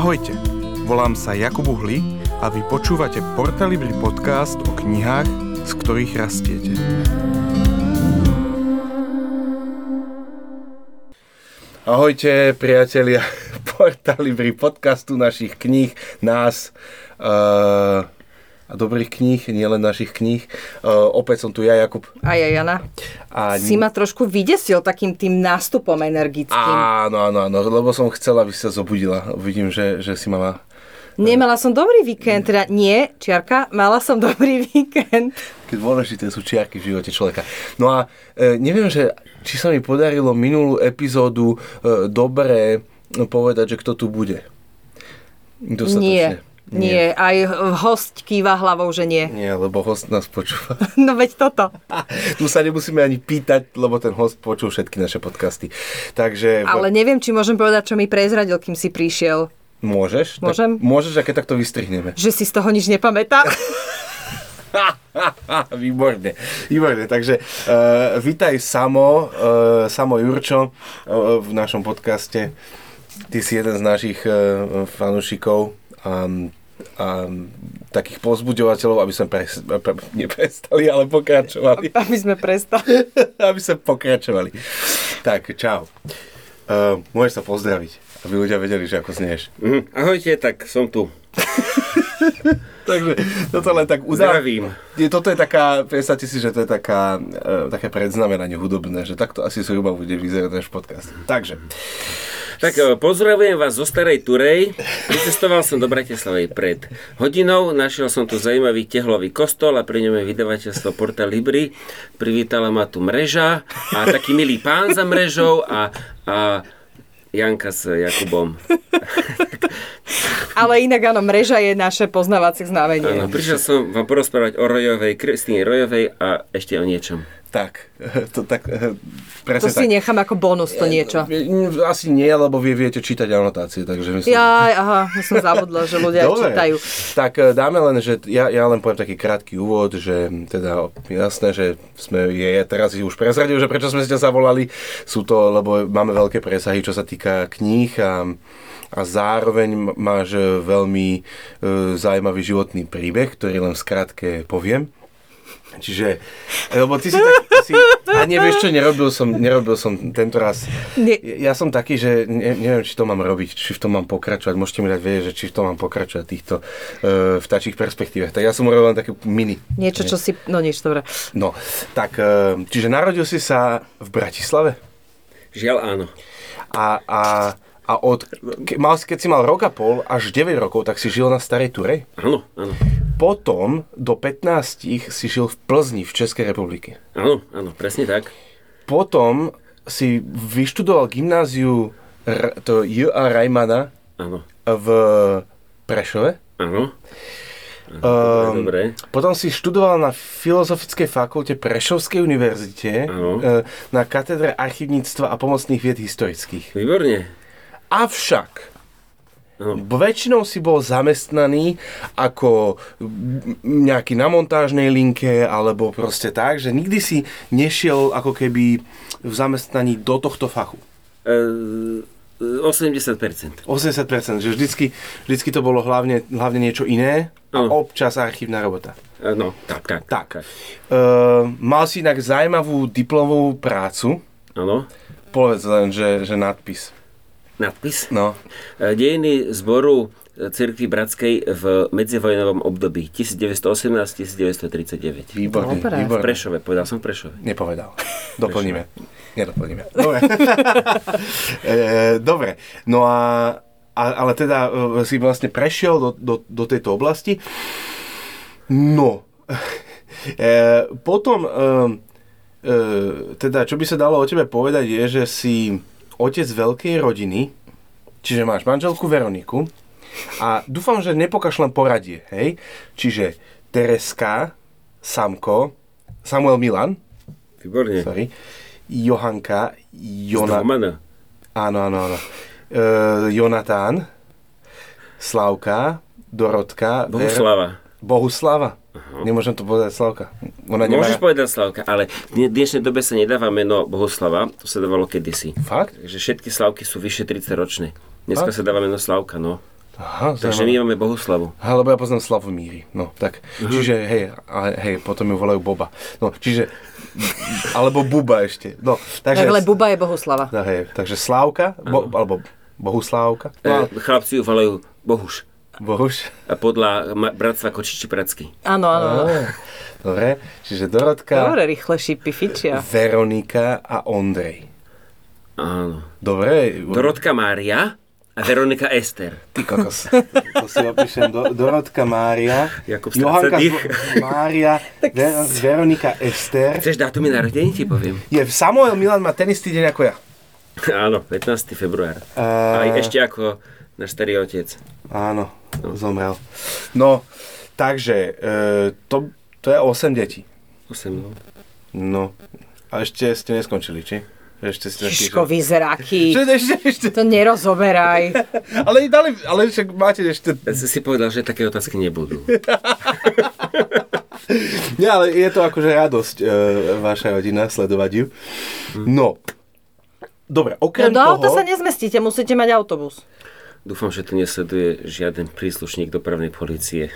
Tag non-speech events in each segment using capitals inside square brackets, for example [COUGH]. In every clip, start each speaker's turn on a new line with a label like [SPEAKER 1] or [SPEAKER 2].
[SPEAKER 1] Ahojte, volám sa Jakub Uhli a vy počúvate Portalibri podcast o knihách, z ktorých rastiete. Ahojte priatelia [LAUGHS] Portalibri podcastu našich kníh, nás uh, a dobrých kníh, nielen našich kníh. Uh, opäť som tu ja, Jakub.
[SPEAKER 2] A ja, Jana. A... Si ma trošku vydesil takým tým nástupom energickým.
[SPEAKER 1] Áno, áno, áno, lebo som chcela, aby sa zobudila. Vidím, že, že si mala
[SPEAKER 2] Nemala som dobrý víkend, teda nie, čiarka, mala som dobrý víkend.
[SPEAKER 1] Keď dôležité sú čiarky v živote človeka. No a e, neviem, že či sa mi podarilo minulú epizódu e, dobre povedať, že kto tu bude.
[SPEAKER 2] Dostatočne. Nie. Nie. nie, aj host kýva hlavou, že nie.
[SPEAKER 1] Nie, lebo host nás počúva. [LAUGHS]
[SPEAKER 2] No veď toto. [LAUGHS]
[SPEAKER 1] tu sa nemusíme ani pýtať, lebo ten host počul všetky naše podcasty. Takže...
[SPEAKER 2] Ale neviem, či môžem povedať, čo mi prezradil, kým si prišiel.
[SPEAKER 1] Môžeš?
[SPEAKER 2] Môžem?
[SPEAKER 1] Tak, môžeš, aké takto vystrihneme.
[SPEAKER 2] Že si z toho nič nepamätá? [LAUGHS]
[SPEAKER 1] výborne, výborne. Takže uh, vítaj Samo, uh, Samo Jurčo uh, v našom podcaste. Ty si jeden z našich uh, fanúšikov. Um, a takých pozbuďovateľov, aby sme pre, pre, neprestali, ale pokračovali. [LAUGHS]
[SPEAKER 2] Aby sme prestali. [LAUGHS]
[SPEAKER 1] aby sme pokračovali. Tak, čau. Uh, môžeš sa pozdraviť, aby ľudia vedeli, že ako znieš.
[SPEAKER 3] Mm, ahojte, tak som tu. [LAUGHS]
[SPEAKER 1] Takže toto len tak
[SPEAKER 3] uzdravím.
[SPEAKER 1] Toto je taká, predstavte si, že to je taká, uh, také predznamenanie hudobné, že takto asi zhruba bude vyzerať náš podcast. Takže,
[SPEAKER 3] tak e, pozdravujem vás zo Starej Turej. Pricestoval som do Bratislavej pred hodinou. Našiel som tu zaujímavý tehlový kostol a pri ňom je vydavateľstvo Porta Libri. Privítala ma tu mreža a taký milý pán za mrežou a, a Janka s Jakubom. [LAUGHS]
[SPEAKER 2] Ale inak áno, mreža je naše poznávacie znamenie.
[SPEAKER 3] Áno, prišiel som vám porozprávať o Rojovej, Kristýne Rojovej a ešte o niečom.
[SPEAKER 1] Tak, [LAUGHS] to tak,
[SPEAKER 2] presne To si tak. nechám ako bonus to niečo.
[SPEAKER 1] Asi nie, lebo vy viete čítať anotácie, takže myslím...
[SPEAKER 2] Ja, aha, ja som zabudla, že ľudia Dobre. čítajú.
[SPEAKER 1] Tak eh, dáme len, že ja, ja len poviem taký krátky úvod, že teda jasné, že sme, je, ja teraz už prezradil, že prečo sme ste zavolali, sú to, lebo máme veľké presahy, čo sa týka kníh a a zároveň máš veľmi e, zaujímavý životný príbeh, ktorý len v skratke poviem. Čiže, lebo ty si tak, si, a nevieš čo, nerobil som, nerobil som tento raz. Nie. Ja som taký, že ne, neviem, či to mám robiť, či v tom mám pokračovať. Môžete mi dať vedieť, že či v tom mám pokračovať týchto uh, vtačích perspektívach. Tak ja som urobil len také mini.
[SPEAKER 2] Niečo, čo si, no nič, dobre.
[SPEAKER 1] No, tak, uh, čiže narodil si sa v Bratislave?
[SPEAKER 3] Žiaľ áno.
[SPEAKER 1] A, a a od, ke, mal, keď si mal rok a pol až 9 rokov, tak si žil na Starej Turej?
[SPEAKER 3] Áno, áno.
[SPEAKER 1] Potom do 15 si žil v Plzni v Českej republike.
[SPEAKER 3] Áno, áno, presne tak.
[SPEAKER 1] Potom si vyštudoval gymnáziu to J.A. Rajmana
[SPEAKER 3] áno.
[SPEAKER 1] v Prešove.
[SPEAKER 3] Áno.
[SPEAKER 1] Um, dobre. Potom si študoval na Filozofickej fakulte Prešovskej univerzite
[SPEAKER 3] ano.
[SPEAKER 1] na katedre archivníctva a pomocných vied historických.
[SPEAKER 3] Výborne.
[SPEAKER 1] Avšak No. Väčšinou si bol zamestnaný ako nejaký na montážnej linke alebo proste tak, že nikdy si nešiel ako keby v zamestnaní do tohto fachu.
[SPEAKER 3] E, 80%.
[SPEAKER 1] 80%, že vždycky, vždycky to bolo hlavne, hlavne niečo iné a no. občas archívna robota.
[SPEAKER 3] E, no, tak, tak.
[SPEAKER 1] tak. tak. E, mal si inak zaujímavú diplomovú prácu.
[SPEAKER 3] Áno.
[SPEAKER 1] Povedz len, že, že nadpis
[SPEAKER 3] nadpis.
[SPEAKER 1] No.
[SPEAKER 3] E, dejiny zboru e, Cirkvi Bratskej v medzivojnovom období 1918-1939.
[SPEAKER 1] Výborný, výborný.
[SPEAKER 3] V Prešove, povedal som v Prešove.
[SPEAKER 1] Nepovedal. Doplníme. Nedoplníme. Dobre. [LAUGHS] e, dobre. No a, a, ale teda e, si vlastne prešiel do, do, do tejto oblasti. No. [LAUGHS] E, potom, e, e, teda, čo by sa dalo o tebe povedať, je, že si otec veľkej rodiny, čiže máš manželku Veroniku a dúfam, že nepokašľam poradie, hej? Čiže Tereska, Samko, Samuel Milan,
[SPEAKER 3] Výborne.
[SPEAKER 1] Sorry, Johanka, Jona... Áno, áno, áno. Uh, Jonatán, Slavka, Dorotka,
[SPEAKER 3] Bohuslava.
[SPEAKER 1] Ver... Bohuslava. Uh-huh. Nemôžem to povedať Slavka.
[SPEAKER 3] Ona nemá... Môžeš povedať Slavka, ale v dnešnej dobe sa nedáva meno Bohuslava, to sa dávalo kedysi.
[SPEAKER 1] Fakt?
[SPEAKER 3] Takže všetky Slavky sú vyše 30 ročné. Dneska Fakt? sa dáva meno Slavka, no.
[SPEAKER 1] Aha,
[SPEAKER 3] Takže my máme Bohuslavu.
[SPEAKER 1] Aha, lebo ja poznám Slavomíry. No, tak. Uh-huh. Čiže, hej, a, hej, potom ju volajú Boba. No, čiže, alebo Buba ešte. No, takže,
[SPEAKER 2] Ale Buba je Bohuslava.
[SPEAKER 1] No, hej, takže Slávka, bo, alebo Bohuslávka. No,
[SPEAKER 3] E, chlapci ju volajú Bohuš.
[SPEAKER 1] Bohuš.
[SPEAKER 3] A podľa ma- bratstva Kočiči Pracky.
[SPEAKER 2] Áno, áno.
[SPEAKER 1] Dobre, čiže Dorotka,
[SPEAKER 2] Dobre, rýchle šípy fičia.
[SPEAKER 1] Veronika a Ondrej.
[SPEAKER 3] Áno.
[SPEAKER 1] Dobre,
[SPEAKER 3] Dorotka Mária a Veronika Ester.
[SPEAKER 1] ty kokos. To si opíšem. Do, Dorotka Mária,
[SPEAKER 3] Jakub
[SPEAKER 1] Johanka. Zvo- Mária, Ver, Veronika Ester.
[SPEAKER 3] Chceš dátumy narodení, ti poviem.
[SPEAKER 1] Je Samuel Milan má ten istý deň ako ja.
[SPEAKER 3] Áno, 15. február.
[SPEAKER 1] A-
[SPEAKER 3] Aj ešte ako náš starý otec.
[SPEAKER 1] Áno, zomrel. No, takže, e, to, to je 8 detí.
[SPEAKER 3] 8, no.
[SPEAKER 1] No, a ešte ste neskončili, či? Ešte ste takí,
[SPEAKER 2] Šiško, vyzeráky. [LAUGHS]
[SPEAKER 1] že... Ešte, ešte,
[SPEAKER 2] To nerozoberaj. [LAUGHS]
[SPEAKER 1] ale, dali, ale však máte ešte...
[SPEAKER 3] Ja si si povedal, že také otázky nebudú. [LAUGHS]
[SPEAKER 1] Nie, ale je to akože radosť e, vaša rodina sledovať ju. No, dobre,
[SPEAKER 2] No
[SPEAKER 1] okrem
[SPEAKER 2] do auta
[SPEAKER 1] toho...
[SPEAKER 2] sa nezmestíte, musíte mať autobus.
[SPEAKER 3] Dúfam, že to nesleduje žiaden príslušník dopravnej policie.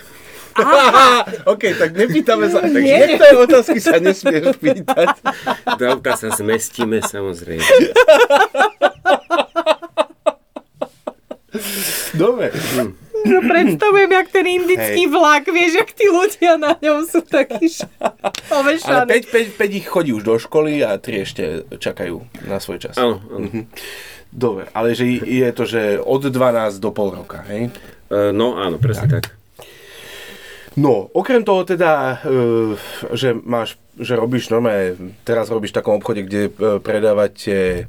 [SPEAKER 1] Aha, OK, tak nepýtame sa. Takže
[SPEAKER 2] Nie.
[SPEAKER 1] niektoré otázky sa nesmieš pýtať.
[SPEAKER 3] Do auta sa zmestíme, samozrejme.
[SPEAKER 1] Dobre.
[SPEAKER 2] No predstavujem, jak ten indický
[SPEAKER 1] Hej.
[SPEAKER 2] vlak, vieš, jak tí ľudia na ňom sú takí š-
[SPEAKER 1] Ale
[SPEAKER 2] ovešaní.
[SPEAKER 1] 5, 5, 5 ich chodí už do školy a 3 ešte čakajú na svoj čas.
[SPEAKER 3] Áno, áno.
[SPEAKER 1] Dobre, ale že je to, že od 12 do pol roka, hej?
[SPEAKER 3] E, No áno, presne tak.
[SPEAKER 1] No, okrem toho teda, e, že máš, že robíš normálne, teraz robíš v takom obchode, kde e, predávate e,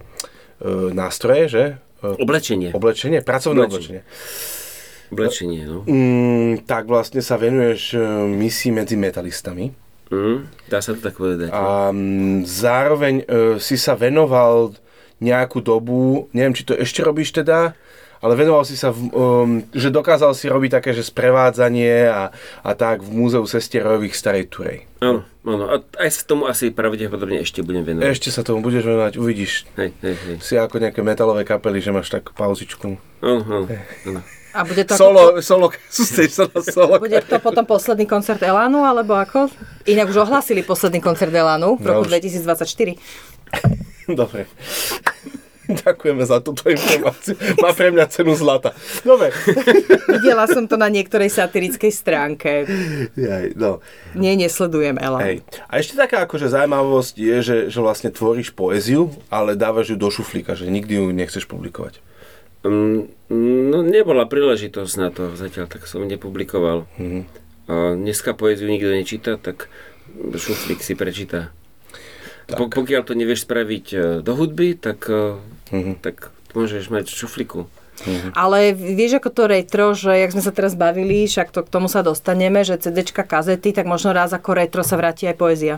[SPEAKER 1] nástroje, že?
[SPEAKER 3] Oblečenie.
[SPEAKER 1] Oblečenie, pracovné
[SPEAKER 3] Oblečenie.
[SPEAKER 1] oblečenie.
[SPEAKER 3] Oblečenie, no.
[SPEAKER 1] Mm, tak vlastne sa venuješ misii medzi metalistami.
[SPEAKER 3] Mm, dá sa to tak povedať.
[SPEAKER 1] A mm, zároveň si sa venoval nejakú dobu, neviem, či to ešte robíš teda, ale venoval si sa, v, um, že dokázal si robiť také, že sprevádzanie a, a tak v múzeu sestierojových starej Turej.
[SPEAKER 3] Áno, áno. A aj sa tomu asi pravdepodobne ešte budem venovať.
[SPEAKER 1] Ešte sa tomu budeš venovať, uvidíš.
[SPEAKER 3] Hej, hej, hej.
[SPEAKER 1] Si ako nejaké metalové kapely, že máš tak pauzičku.
[SPEAKER 3] Áno, áno, áno.
[SPEAKER 2] A bude to,
[SPEAKER 1] Solo, solo, sústreď sa na solo.
[SPEAKER 2] bude to potom posledný koncert Elánu, alebo ako? Inak už ohlásili posledný koncert Elánu v
[SPEAKER 1] No
[SPEAKER 2] roku
[SPEAKER 1] už.
[SPEAKER 2] 2024.
[SPEAKER 1] Dobre. [LAUGHS] Ďakujeme za túto informáciu. Má pre mňa cenu zlata. Dobre. [LAUGHS]
[SPEAKER 2] Videla som to na niektorej satirickej stránke.
[SPEAKER 1] Jaj, no.
[SPEAKER 2] Nie, nesledujem Elán.
[SPEAKER 1] Hej. A ešte taká akože zaujímavosť je, že, že vlastne tvoríš poéziu, ale dávaš ju do šuflíka, že nikdy ju nechceš publikovať.
[SPEAKER 3] Mm, No nebola príležitosť na to zatiaľ, tak som nepublikoval.
[SPEAKER 1] Mhm.
[SPEAKER 3] A dneska poéziu nikto nečíta, tak šuflík si prečíta. Po, pokiaľ to nevieš spraviť e, do hudby, tak,
[SPEAKER 1] Mhm.
[SPEAKER 3] tak môžeš mať v šuflíku.
[SPEAKER 2] Ale vieš ako to retro, že jak sme sa teraz bavili, však to, k tomu sa dostaneme, že CDčka, kazety, tak možno raz ako retro sa vráti aj poézia.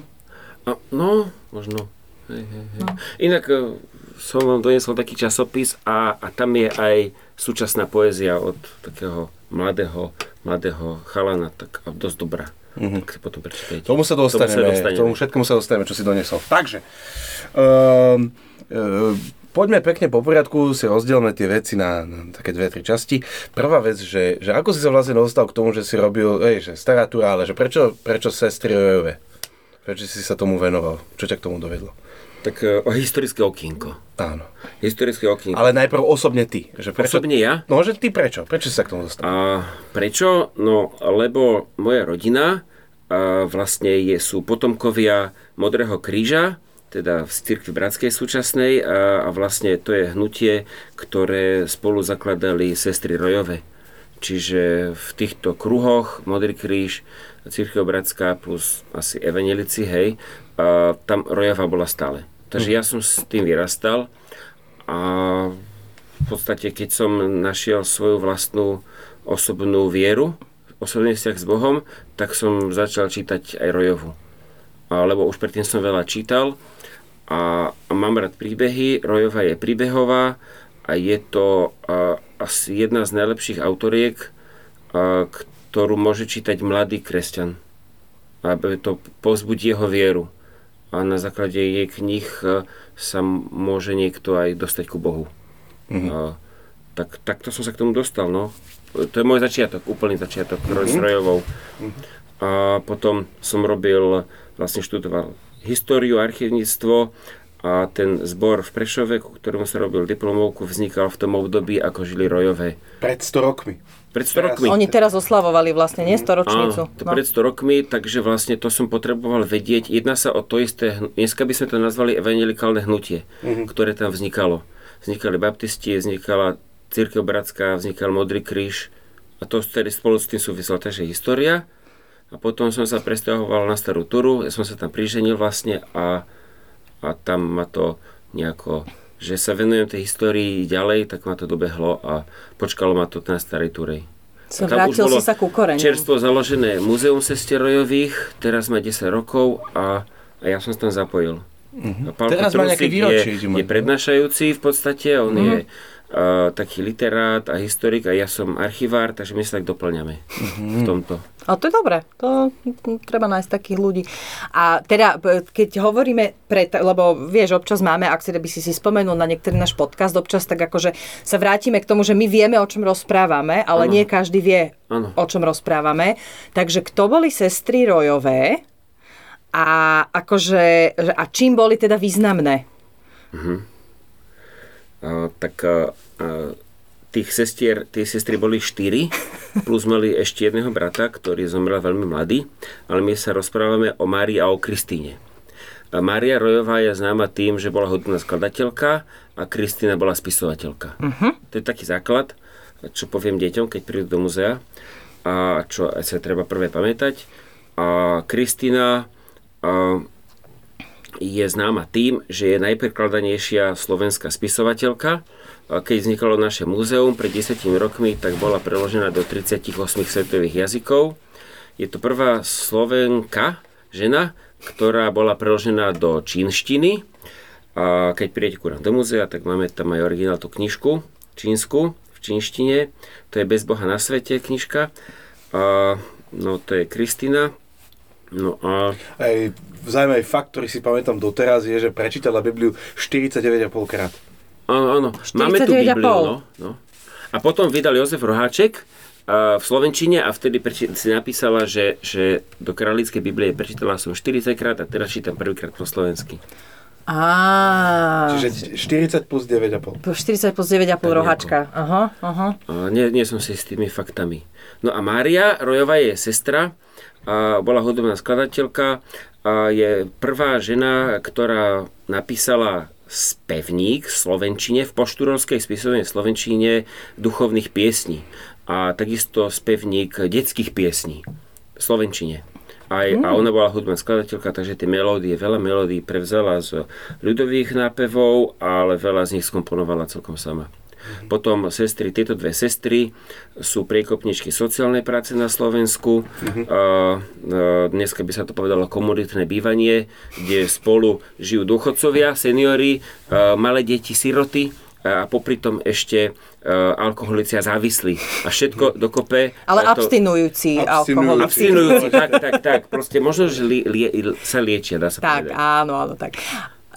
[SPEAKER 3] A, no, možno. Hej, hej, hej. Inak e, som vám doniesol taký časopis a, a tam je aj súčasná poézia od takého mladého, mladého chalana, tak a dosť dobrá. Mm-hmm. Tak si potom prečítajte.
[SPEAKER 1] Tomu sa dostaneme,
[SPEAKER 3] Tomu sa dostaneme.
[SPEAKER 1] tomu všetkému sa dostaneme, čo si donesol. Takže, um, um, poďme pekne po poriadku, si rozdielme tie veci na, na také dve, tri časti. Prvá vec, že, že ako si sa vlastne dostal k tomu, že si robil, ej, že stará túra, ale že prečo, prečo sestry Rojové? Prečo si sa tomu venoval? Čo ťa k tomu dovedlo?
[SPEAKER 3] Tak e, o historické okienko.
[SPEAKER 1] Áno.
[SPEAKER 3] Historické okienko.
[SPEAKER 1] Ale najprv osobne ty. Že prečo,
[SPEAKER 3] Osobne ja?
[SPEAKER 1] No, že ty prečo? Prečo sa k tomu dostal?
[SPEAKER 3] A prečo? No, lebo moja rodina a vlastne je, sú potomkovia Modrého kríža, teda v cirkvi bratskej súčasnej a, a vlastne to je hnutie, ktoré spolu zakladali sestry Rojové. Čiže v týchto kruhoch Modrý kríž, Církev Bratská plus asi Evanelici, hej, a tam Rojava bola stále. Takže ja som s tým vyrastal a v podstate, keď som našiel svoju vlastnú osobnú vieru, osobný vzťah s Bohom, tak som začal čítať aj Rojovu. A, lebo už predtým som veľa čítal a, a mám rád príbehy. Rojova je príbehová a je to a, asi jedna z najlepších autoriek, a, ktorú môže čítať mladý kresťan. Aby to povzbudí jeho vieru. A na základe jej knih a, sa môže niekto aj dostať ku Bohu. Mm-hmm. A, tak, takto som sa k tomu dostal, no. To je môj začiatok, úplný začiatok mm-hmm. s rojovou. A potom som robil, vlastne študoval históriu, archivníctvo a ten zbor v Prešove, ku ktorému sa robil diplomovku, vznikal v tom období, ako žili rojové.
[SPEAKER 1] Pred 100 rokmi.
[SPEAKER 3] Pred 100 rokmi.
[SPEAKER 2] Oni teraz oslavovali vlastne, nie? Storočnicu.
[SPEAKER 3] Áno, to pred 100 rokmi, takže vlastne to som potreboval vedieť. Jedná sa o to isté, dneska by sme to nazvali evangelikálne hnutie, mm-hmm. ktoré tam vznikalo. Vznikali baptisti, vznikala Církev Bratská, vznikal Modrý kríž a to tedy spolu s tým súvisela takže história. A potom som sa presťahoval na Starú Turu, ja som sa tam priženil vlastne a, a tam ma to nejako, že sa venujem tej histórii ďalej, tak ma to dobehlo a počkalo ma to na Starej Turej.
[SPEAKER 2] So, vrátil si sa ku koreňom.
[SPEAKER 3] Čerstvo založené Múzeum sestierojových, teraz má 10 rokov a, a ja som sa tam zapojil.
[SPEAKER 1] Uh-huh. Teraz má nejaké výročie.
[SPEAKER 3] Je, je prednášajúci v podstate, on uh-huh. je uh, taký literát a historik a ja som archivár, takže my sa tak doplňame mm-hmm. v tomto.
[SPEAKER 2] A to je dobré, to treba nájsť takých ľudí. A teda, keď hovoríme, pre, lebo vieš, občas máme, ak si by si si spomenul na niektorý náš podcast, občas tak akože sa vrátime k tomu, že my vieme, o čom rozprávame, ale ano. nie každý vie, ano. o čom rozprávame. Takže kto boli sestry Rojové a akože, a čím boli teda významné?
[SPEAKER 3] Mhm tak tých sestier, tie sestry boli štyri, plus mali ešte jedného brata, ktorý zomrel veľmi mladý, ale my sa rozprávame o Márii a o Kristíne. A Mária Rojová je známa tým, že bola hudobná skladateľka a Kristína bola spisovateľka. Uh-huh. To je taký základ, čo poviem deťom, keď prídu do muzea a čo sa treba prvé pamätať. A Kristína je známa tým, že je najprekladanejšia slovenská spisovateľka. Keď vznikalo naše múzeum pred 10 rokmi, tak bola preložená do 38 svetových jazykov. Je to prvá slovenka, žena, ktorá bola preložená do čínštiny. A keď prídete ku nám do múzea, tak máme tam aj originál tú knižku čínsku v čínštine. To je Bez Boha na svete knižka. A, no to je Kristina. No a...
[SPEAKER 1] Aj zaujímavý fakt, ktorý si pamätám doteraz, je, že prečítala Bibliu 49,5 krát.
[SPEAKER 3] Áno, áno. Máme tu Bibliu, no, no. A potom vydal Jozef Roháček uh, v Slovenčine a vtedy preči- si napísala, že, že do kráľovskej Biblie prečítala som 40 krát a teraz čítam prvýkrát po slovensky.
[SPEAKER 2] Á.
[SPEAKER 1] Čiže 40 plus 9,5.
[SPEAKER 2] 40 plus 9,5 rohačka. Aha, aha.
[SPEAKER 3] Nie, nie som si s tými faktami. No a Mária Rojová je sestra, a bola hudobná skladateľka je prvá žena, ktorá napísala spevník v Slovenčine, v poštúrovskej spisovnej Slovenčine duchovných piesní a takisto spevník detských piesní v Slovenčine. Aj, mm. A ona bola hudobná skladateľka, takže tie melódie, veľa melódií prevzala z ľudových nápevov, ale veľa z nich skomponovala celkom sama. Potom sestry, tieto dve sestry sú priekopničky sociálnej práce na Slovensku. Mm-hmm. A, dneska by sa to povedalo komunitné bývanie, kde spolu žijú dôchodcovia, seniory, malé deti, siroty a popri tom ešte alkoholici a závislí. A všetko dokope.
[SPEAKER 2] Ale to... abstinujúci alkoholici.
[SPEAKER 3] Abstinujúci, tak, tak, tak. Proste možno, že li, li, sa liečia, dá sa
[SPEAKER 2] tak,
[SPEAKER 3] povedať.
[SPEAKER 2] áno, áno, tak.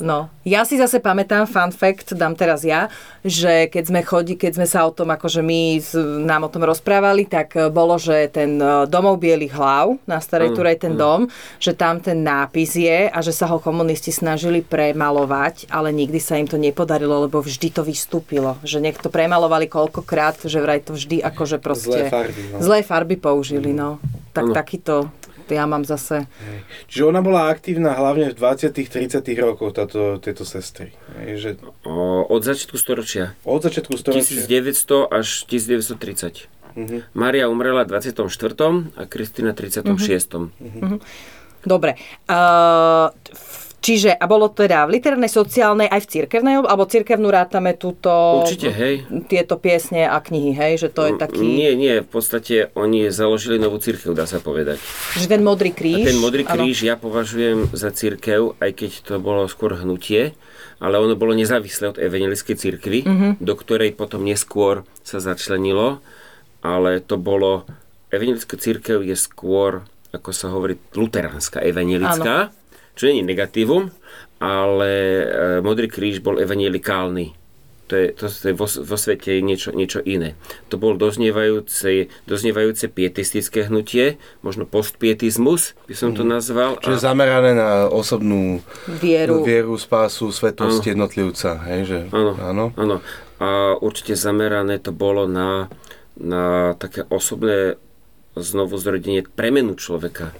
[SPEAKER 2] No, ja si zase pamätám, fun fact, dám teraz ja, že keď sme chodí, keď sme sa o tom, akože my nám o tom rozprávali, tak e, bolo, že ten e, domov bielých hlav na Starej mm, Turej, ten mm. dom, že tam ten nápis je a že sa ho komunisti snažili premalovať, ale nikdy sa im to nepodarilo, lebo vždy to vystúpilo. Že niekto premalovali koľkokrát, že vraj to vždy akože proste...
[SPEAKER 1] Zlé farby. No.
[SPEAKER 2] Zlé farby použili, no. Tak no. takýto ja mám zase...
[SPEAKER 1] Hej. Čiže ona bola aktívna hlavne v 20 30 rokoch, táto, tieto sestry. Hej, že...
[SPEAKER 3] O, od začiatku storočia.
[SPEAKER 1] Od začiatku storočia.
[SPEAKER 3] 1900 až 1930. Uh-huh. Maria umrela v 24. a Kristina 36. Uh-huh. Uh-huh.
[SPEAKER 2] Dobre. Uh, Čiže, a bolo teda v literárnej, sociálnej, aj v cirkevnej, alebo cirkevnú rátame túto...
[SPEAKER 3] Určite, hej.
[SPEAKER 2] Tieto piesne a knihy, hej, že to je taký...
[SPEAKER 3] Nie, nie, v podstate oni založili novú cirkev, dá sa povedať.
[SPEAKER 2] Že ten modrý kríž...
[SPEAKER 3] A ten modrý kríž ano. ja považujem za cirkev, aj keď to bolo skôr hnutie, ale ono bolo nezávislé od evangelickej cirkvy, uh-huh. do ktorej potom neskôr sa začlenilo, ale to bolo... Evangelická cirkev je skôr, ako sa hovorí, luteránska, evangelická. Ano čo nie je negatívum, ale e, Modrý kríž bol evangelikálny. to je, to je vo, vo svete niečo, niečo iné. To bol doznievajúce, doznievajúce pietistické hnutie, možno postpietizmus by som to nazval.
[SPEAKER 1] Čiže zamerané na osobnú
[SPEAKER 2] Vieru.
[SPEAKER 1] vieru spásu, svetosť jednotlivca. Hej, že,
[SPEAKER 3] Áno,
[SPEAKER 1] áno.
[SPEAKER 3] áno. A určite zamerané to bolo na, na také osobné znovu zrodenie, premenu človeka.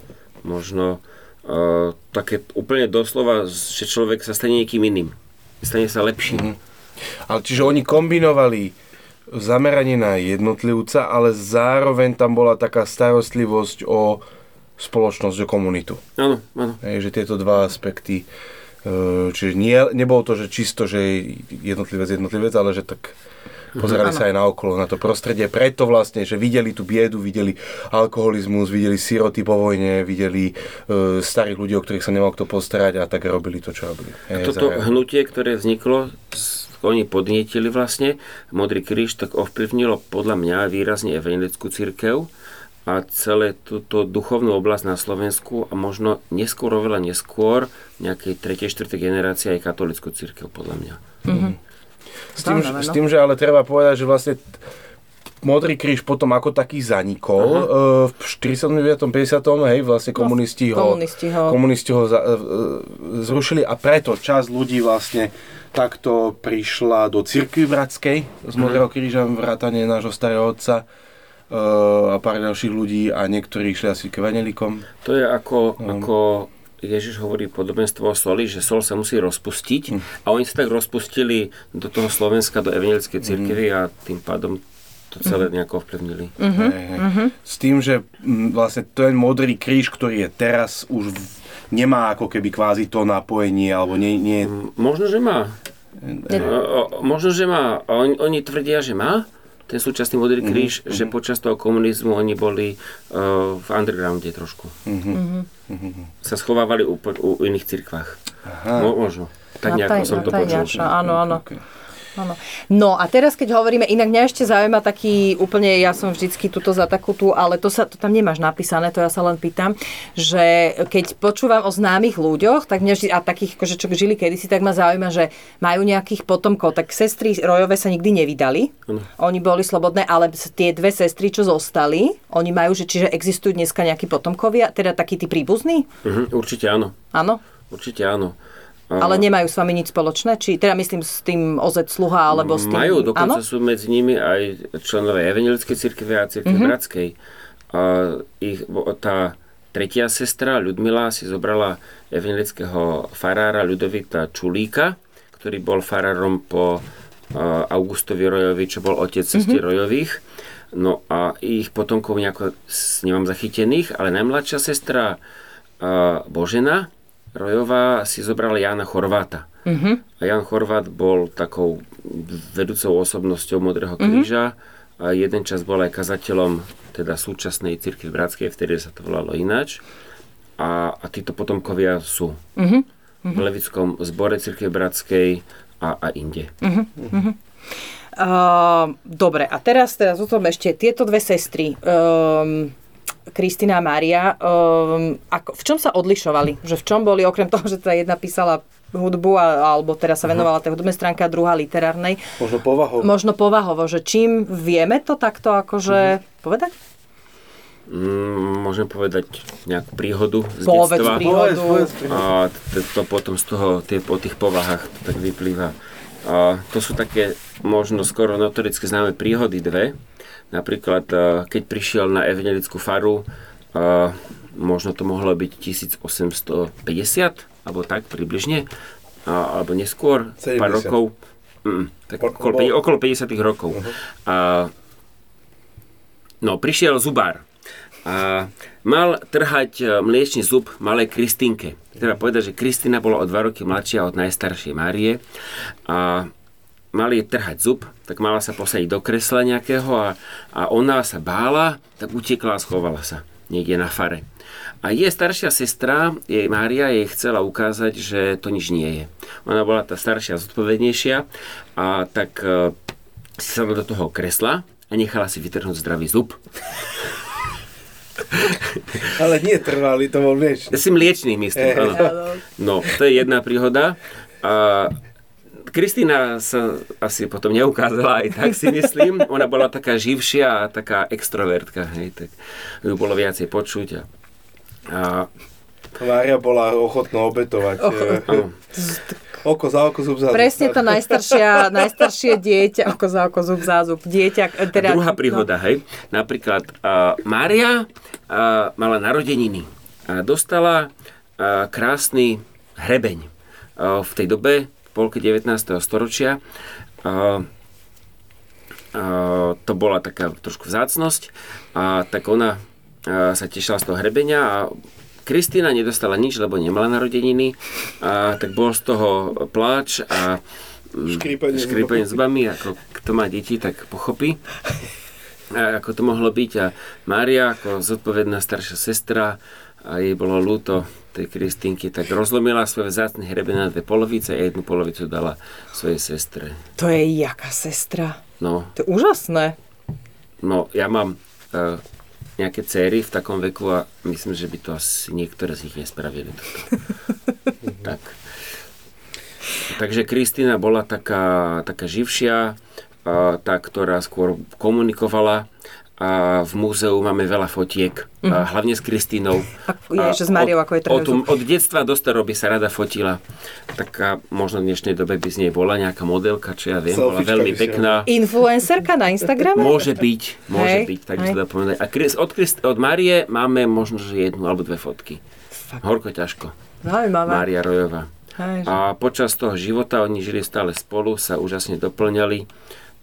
[SPEAKER 3] Možno uh, také úplne doslova, že človek sa stane niekým iným. Stane sa lepším.
[SPEAKER 1] Ale čiže oni kombinovali zameranie na jednotlivca, ale zároveň tam bola taká starostlivosť o spoločnosť, o komunitu.
[SPEAKER 3] Áno, áno.
[SPEAKER 1] Hej, že tieto dva aspekty, e, čiže nie, nebolo to, že čisto, že jednotlivec jednotlivec, ale že tak pozerali sa aj na okolo, na to prostredie. Preto vlastne, že videli tú biedu, videli alkoholizmus, videli siroty po vojne, videli e, starých ľudí, o ktorých sa nemal kto postarať a tak robili to, čo robili.
[SPEAKER 3] A toto
[SPEAKER 1] za-
[SPEAKER 3] hnutie, ktoré vzniklo, oni podnietili vlastne, Modrý kríž tak ovplyvnilo podľa mňa výrazne evangelickú církev a celé túto duchovnú oblasť na Slovensku a možno neskôr, oveľa neskôr, nejakej 3. 4. generácie aj katolickú církev podľa mňa.
[SPEAKER 1] S tým,
[SPEAKER 2] Zaujímavé,
[SPEAKER 1] s
[SPEAKER 2] no.
[SPEAKER 1] tým, že ale treba povedať, že vlastne Modrý kríž potom ako taký zanikol uh, v 49. 50. hej, vlastne komunisti ho,
[SPEAKER 2] komunisti ho-
[SPEAKER 1] komunisti ho za, e, e, zrušili a preto časť ľudí vlastne takto prišla do cirkvi bratskej z Modrého kríža vrátane nášho starého otca e, a pár ďalších ľudí a niektorí išli asi k.
[SPEAKER 3] To je ako, ako Ježiš hovorí podobenstvo o soli, že sol sa musí rozpustiť a oni sa tak rozpustili do toho Slovenska, do evangelickej cirkevy a tým pádom to celé nejako ovplyvnili.
[SPEAKER 1] Hej, hej. S tým, že mm, vlastne ten modrý kríž, ktorý je teraz, už v, nemá ako keby kvázi to napojenie, alebo nie, nie
[SPEAKER 3] Možno, že má. O, možno, že má. A Oni, oni tvrdia, že má ten súčasný modrý kríž, že počas toho komunizmu oni boli uh, v undergrounde trošku. Sa schovávali u, u iných cirkvách. Mo, možno. Tak nejako
[SPEAKER 2] Nataj-
[SPEAKER 3] som to počul.
[SPEAKER 2] Áno, áno.
[SPEAKER 1] Okay.
[SPEAKER 2] Áno. No a teraz, keď hovoríme, inak mňa ešte zaujíma taký úplne, ja som vždycky tuto za takú tú, ale to, sa, to tam nemáš napísané, to ja sa len pýtam, že keď počúvam o známych ľuďoch, tak mňa vždy, a takých, akože, čo žili kedysi, tak ma zaujíma, že majú nejakých potomkov, tak sestry Rojové sa nikdy nevydali,
[SPEAKER 3] Áno.
[SPEAKER 2] oni boli slobodné, ale tie dve sestry, čo zostali, oni majú, že čiže existujú dneska nejakí potomkovia, teda takí tí príbuzní?
[SPEAKER 3] Mhm, určite áno.
[SPEAKER 2] Áno?
[SPEAKER 3] Určite áno.
[SPEAKER 2] Ale nemajú s vami nič spoločné? Či, teda myslím s tým OZ Sluha, alebo s tým...
[SPEAKER 3] Majú, dokonca
[SPEAKER 2] áno?
[SPEAKER 3] sú medzi nimi aj členové Evangelickej cirkvi a cirkvi mm-hmm. bratskej. A ich, tá tretia sestra, Ľudmila, si zobrala evangelického farára Ľudovita Čulíka, ktorý bol farárom po Augustovi Rojovi, čo bol otec sestry mm-hmm. Rojových. No a ich potomkov nejako nemám zachytených, ale najmladšia sestra Božena Rojová si zobrala Jána Chorváta. A Jan Chorvát bol takou vedúcou osobnosťou Modrého kríža a jeden čas bol aj kazateľom teda súčasnej cirkvi bratskej, vtedy sa to volalo ináč. A, a títo potomkovia sú v Levickom zbore cirkvi bratskej a, a inde.
[SPEAKER 2] Uh, dobre, a teraz, teraz o tom ešte tieto dve sestry, um, Kristina a Mária, um, ako, v čom sa odlišovali? Že v čom boli, okrem toho, že tá jedna písala hudbu, a, alebo teraz sa venovala tej hudobnej stránke a druhá literárnej,
[SPEAKER 1] Možno povahou.
[SPEAKER 2] možno povahovo, že čím vieme to takto akože povedať?
[SPEAKER 3] Mm, môžem povedať nejakú príhodu z
[SPEAKER 2] Povedz
[SPEAKER 3] detstva.
[SPEAKER 2] príhodu.
[SPEAKER 1] Povedz.
[SPEAKER 3] A to potom z toho, tie, po tých povahách to tak vyplýva. A to sú také možno skoro notoricky známe príhody dve. Napríklad, a, keď prišiel na evangelickú faru, a, možno to mohlo byť 1850, alebo tak približne, alebo neskôr, pár
[SPEAKER 1] 70.
[SPEAKER 3] rokov. Mm, tak okolo, okolo 50 rokov. A, no, prišiel zubár a mal trhať e, mliečný zub malej Kristinke. Treba povedať, že Kristina bola o dva roky mladšia od najstaršej Márie a mali jej trhať zub, tak mala sa posadiť do kresla nejakého a, a ona sa bála, tak utekla a schovala sa niekde na fare. A jej staršia sestra, jej Mária, jej chcela ukázať, že to nič nie je. Ona bola tá staršia, zodpovednejšia a tak e, si sa do toho kresla a nechala si vytrhnúť zdravý zub. [LAUGHS]
[SPEAKER 1] Ale nie trvali, to bol.
[SPEAKER 3] Ja si mliečný, myslím. áno. No, to je jedna príhoda. A Kristýna sa asi potom neukázala, aj tak si myslím. Ona bola taká živšia a taká extrovertka, hej, tak ju bolo viacej počuť. A, a
[SPEAKER 1] Mária bola ochotná obetovať. Oh. Oko za oko, zub za zub.
[SPEAKER 2] Presne to najstaršia, najstaršie dieťa, oko za oko, zub za zub. Dieťa,
[SPEAKER 3] teda, druhá príhoda, no. hej. Napríklad uh, Mária uh, mala narodeniny a dostala uh, krásny hrebeň. Uh, v tej dobe, v polke 19. storočia, to bola taká trošku vzácnosť a tak ona uh, sa tešila z toho hrebenia a Kristýna nedostala nič, lebo nemala narodeniny, a tak bol z toho pláč a
[SPEAKER 1] mm,
[SPEAKER 3] škrípanie zubami, ako kto má deti, tak pochopí, a ako to mohlo byť. A Mária, ako zodpovedná staršia sestra, a jej bolo ľúto tej Kristýnky, tak rozlomila svoje vzácne hrebe na dve polovice a jednu polovicu dala svojej sestre.
[SPEAKER 2] To je jaká sestra?
[SPEAKER 3] No.
[SPEAKER 2] To je úžasné.
[SPEAKER 3] No, ja mám uh, nejaké céry v takom veku a myslím, že by to asi niektoré z nich nespravili. [LAUGHS] tak. Takže Kristýna bola taká, taká živšia, tá, ktorá skôr komunikovala v múzeu máme veľa fotiek, mm. hlavne s Kristínou.
[SPEAKER 2] A, je, že s Mariou, ako je
[SPEAKER 3] od, od detstva do staroby sa rada fotila. Taká možno v dnešnej dobe by z nej bola nejaká modelka, čo ja viem, Selfiečka bola veľmi pekná.
[SPEAKER 2] Influencerka na Instagrame?
[SPEAKER 3] Môže byť, môže hej, byť, tak by sa povedať. A od, Christ, od Marie máme možno, že jednu alebo dve fotky. Fakt. Horko ťažko.
[SPEAKER 2] Zaujímavé.
[SPEAKER 3] Mária Rojová. Hej, a počas toho života oni žili stále spolu, sa úžasne doplňali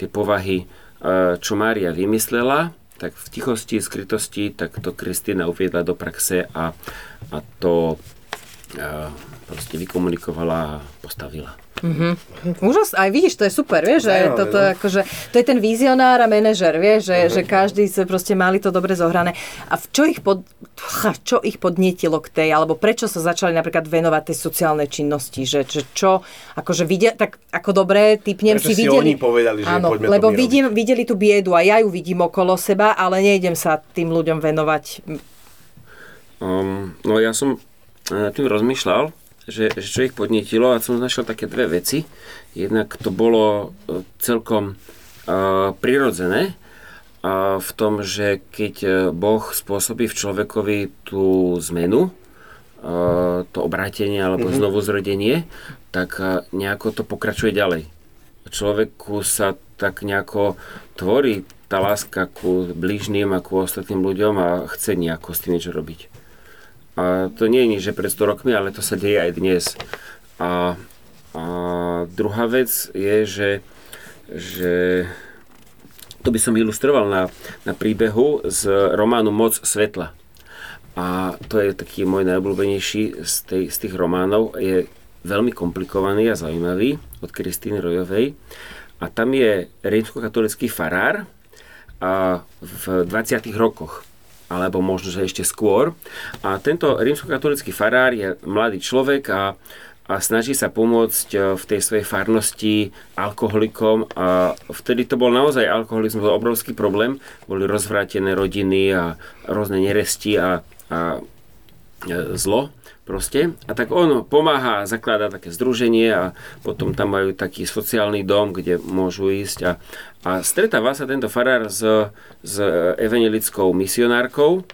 [SPEAKER 3] tie povahy, e, čo Mária vymyslela, tak v tichosti, skrytosti, tak to Kristýna uviedla do praxe a, a to a, proste vykomunikovala a postavila.
[SPEAKER 2] Mm-hmm. Úžas, aj vidíš, to je super, vieš, že no, toto, no. akože, to je ten vizionár a manažer, vieš, že, uh-huh. že každý sa proste mali to dobre zohrané. A v čo ich, pod, čo ich podnietilo k tej, alebo prečo sa začali napríklad venovať tej sociálnej činnosti, že, že čo, akože vidia, tak ako dobre, typnem
[SPEAKER 1] prečo
[SPEAKER 2] si, si videli.
[SPEAKER 1] oni povedali, že áno,
[SPEAKER 2] lebo vidím, videli tú biedu a ja ju vidím okolo seba, ale nejdem sa tým ľuďom venovať.
[SPEAKER 3] Um, no ja som eh, tým rozmýšľal, že, že čo ich podnetilo a som našiel také dve veci. Jednak to bolo e, celkom uh, prirodzené uh, v tom, že keď Boh spôsobí v človekovi tú zmenu, uh, to obrátenie alebo mm-hmm. znovu zrodenie, tak uh, nejako to pokračuje ďalej. Človeku sa tak nejako tvorí tá láska ku blížnym a ku ostatným ľuďom a chce nejako s tým niečo robiť. A to nie je nič, že pred 100 rokmi, ale to sa deje aj dnes. A, a druhá vec je, že, že to by som ilustroval na, na príbehu z románu Moc svetla. A to je taký môj najobľúbenejší z, tej, z tých románov. Je veľmi komplikovaný a zaujímavý od Kristýny Rojovej. A tam je rímskokatolický farár a v 20. rokoch alebo možno, že ešte skôr. A tento rímskokatolický farár je mladý človek a, a snaží sa pomôcť e, v tej svojej farnosti alkoholikom a vtedy to bol naozaj alkoholizmus bol obrovský problém. Boli rozvrátené rodiny a rôzne neresti a, a e, zlo proste. A tak on pomáha, zaklada také združenie a potom tam majú taký sociálny dom, kde môžu ísť a, a stretáva sa tento farár s, s evangelickou misionárkou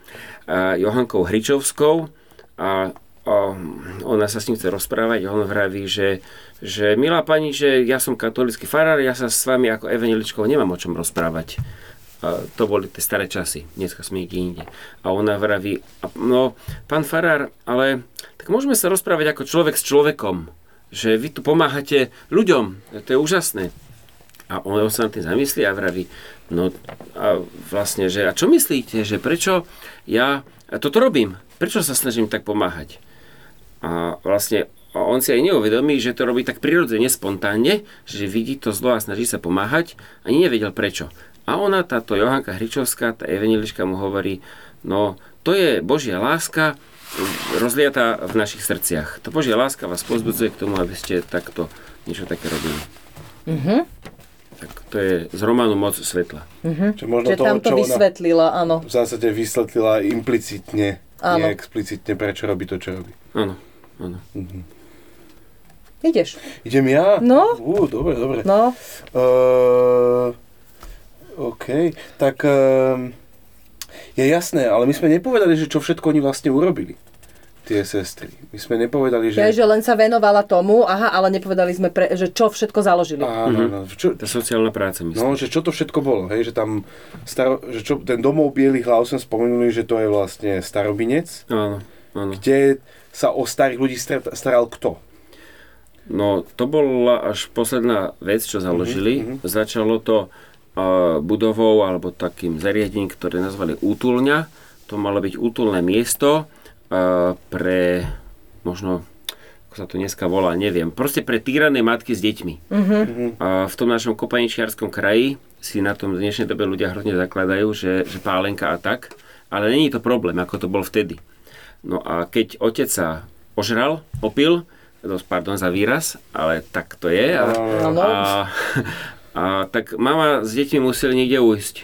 [SPEAKER 3] a Johankou Hričovskou a, a ona sa s ním chce rozprávať on vraví, že, že milá pani, že ja som katolický farár, ja sa s vami ako evangeličkou nemám o čom rozprávať. A to boli tie staré časy, dneska sme niekde inde. A ona vraví, no, pán Farár, ale tak môžeme sa rozprávať ako človek s človekom, že vy tu pomáhate ľuďom, to je úžasné. A on, sa na tým zamyslí a vraví, no a vlastne, že a čo myslíte, že prečo ja toto robím? Prečo sa snažím tak pomáhať? A vlastne on si aj neuvedomí, že to robí tak prirodzene, spontánne, že vidí to zlo a snaží sa pomáhať, ani nevedel prečo. A ona, táto Johanka Hričovská, tá evaneliška mu hovorí, no to je Božia láska rozliata v našich srdciach. To Božia láska vás pozbudzuje k tomu, aby ste takto niečo také robili. Mm-hmm. Tak to je z románu Moc svetla.
[SPEAKER 2] Mm-hmm. Čiže možno Čiže toho, tam to vysvetlila, áno.
[SPEAKER 1] V zásade vysvetlila implicitne, áno. nie explicitne, prečo robí to, čo robí.
[SPEAKER 3] Áno, áno. Mm-hmm.
[SPEAKER 2] Ideš.
[SPEAKER 1] Idem ja?
[SPEAKER 2] No.
[SPEAKER 1] Ú, dobre, dobre.
[SPEAKER 2] No,
[SPEAKER 1] Uh, OK, tak uh, je jasné, ale my sme nepovedali, že čo všetko oni vlastne urobili, tie sestry. My sme nepovedali, že...
[SPEAKER 2] ja, že len sa venovala tomu, aha, ale nepovedali sme, pre, že čo všetko založili.
[SPEAKER 1] Áno, áno. Čo,
[SPEAKER 3] Tá sociálna práca, myslím.
[SPEAKER 1] no, že čo to všetko bolo, hej, že tam staro, že čo, ten domov bielých hlav sme spomenuli, že to je vlastne starobinec,
[SPEAKER 3] Áno, áno.
[SPEAKER 1] kde sa o starých ľudí star- staral kto?
[SPEAKER 3] No, to bola až posledná vec, čo založili. Začalo to uh, budovou alebo takým zariadením, ktoré nazvali útulňa. To malo byť útulné miesto pre možno ako sa to dneska volá, neviem. Proste pre týrané matky s deťmi. A v tom našom kopaničiarskom kraji si na tom v dnešnej dobe ľudia hrozne zakladajú, že, že pálenka a tak. Ale není to problém, ako to bol vtedy. No a keď otec sa ožral, opil, dosť pardon za výraz, ale tak to je. A,
[SPEAKER 2] Áno.
[SPEAKER 3] a, a tak mama s deťmi museli niekde ujsť.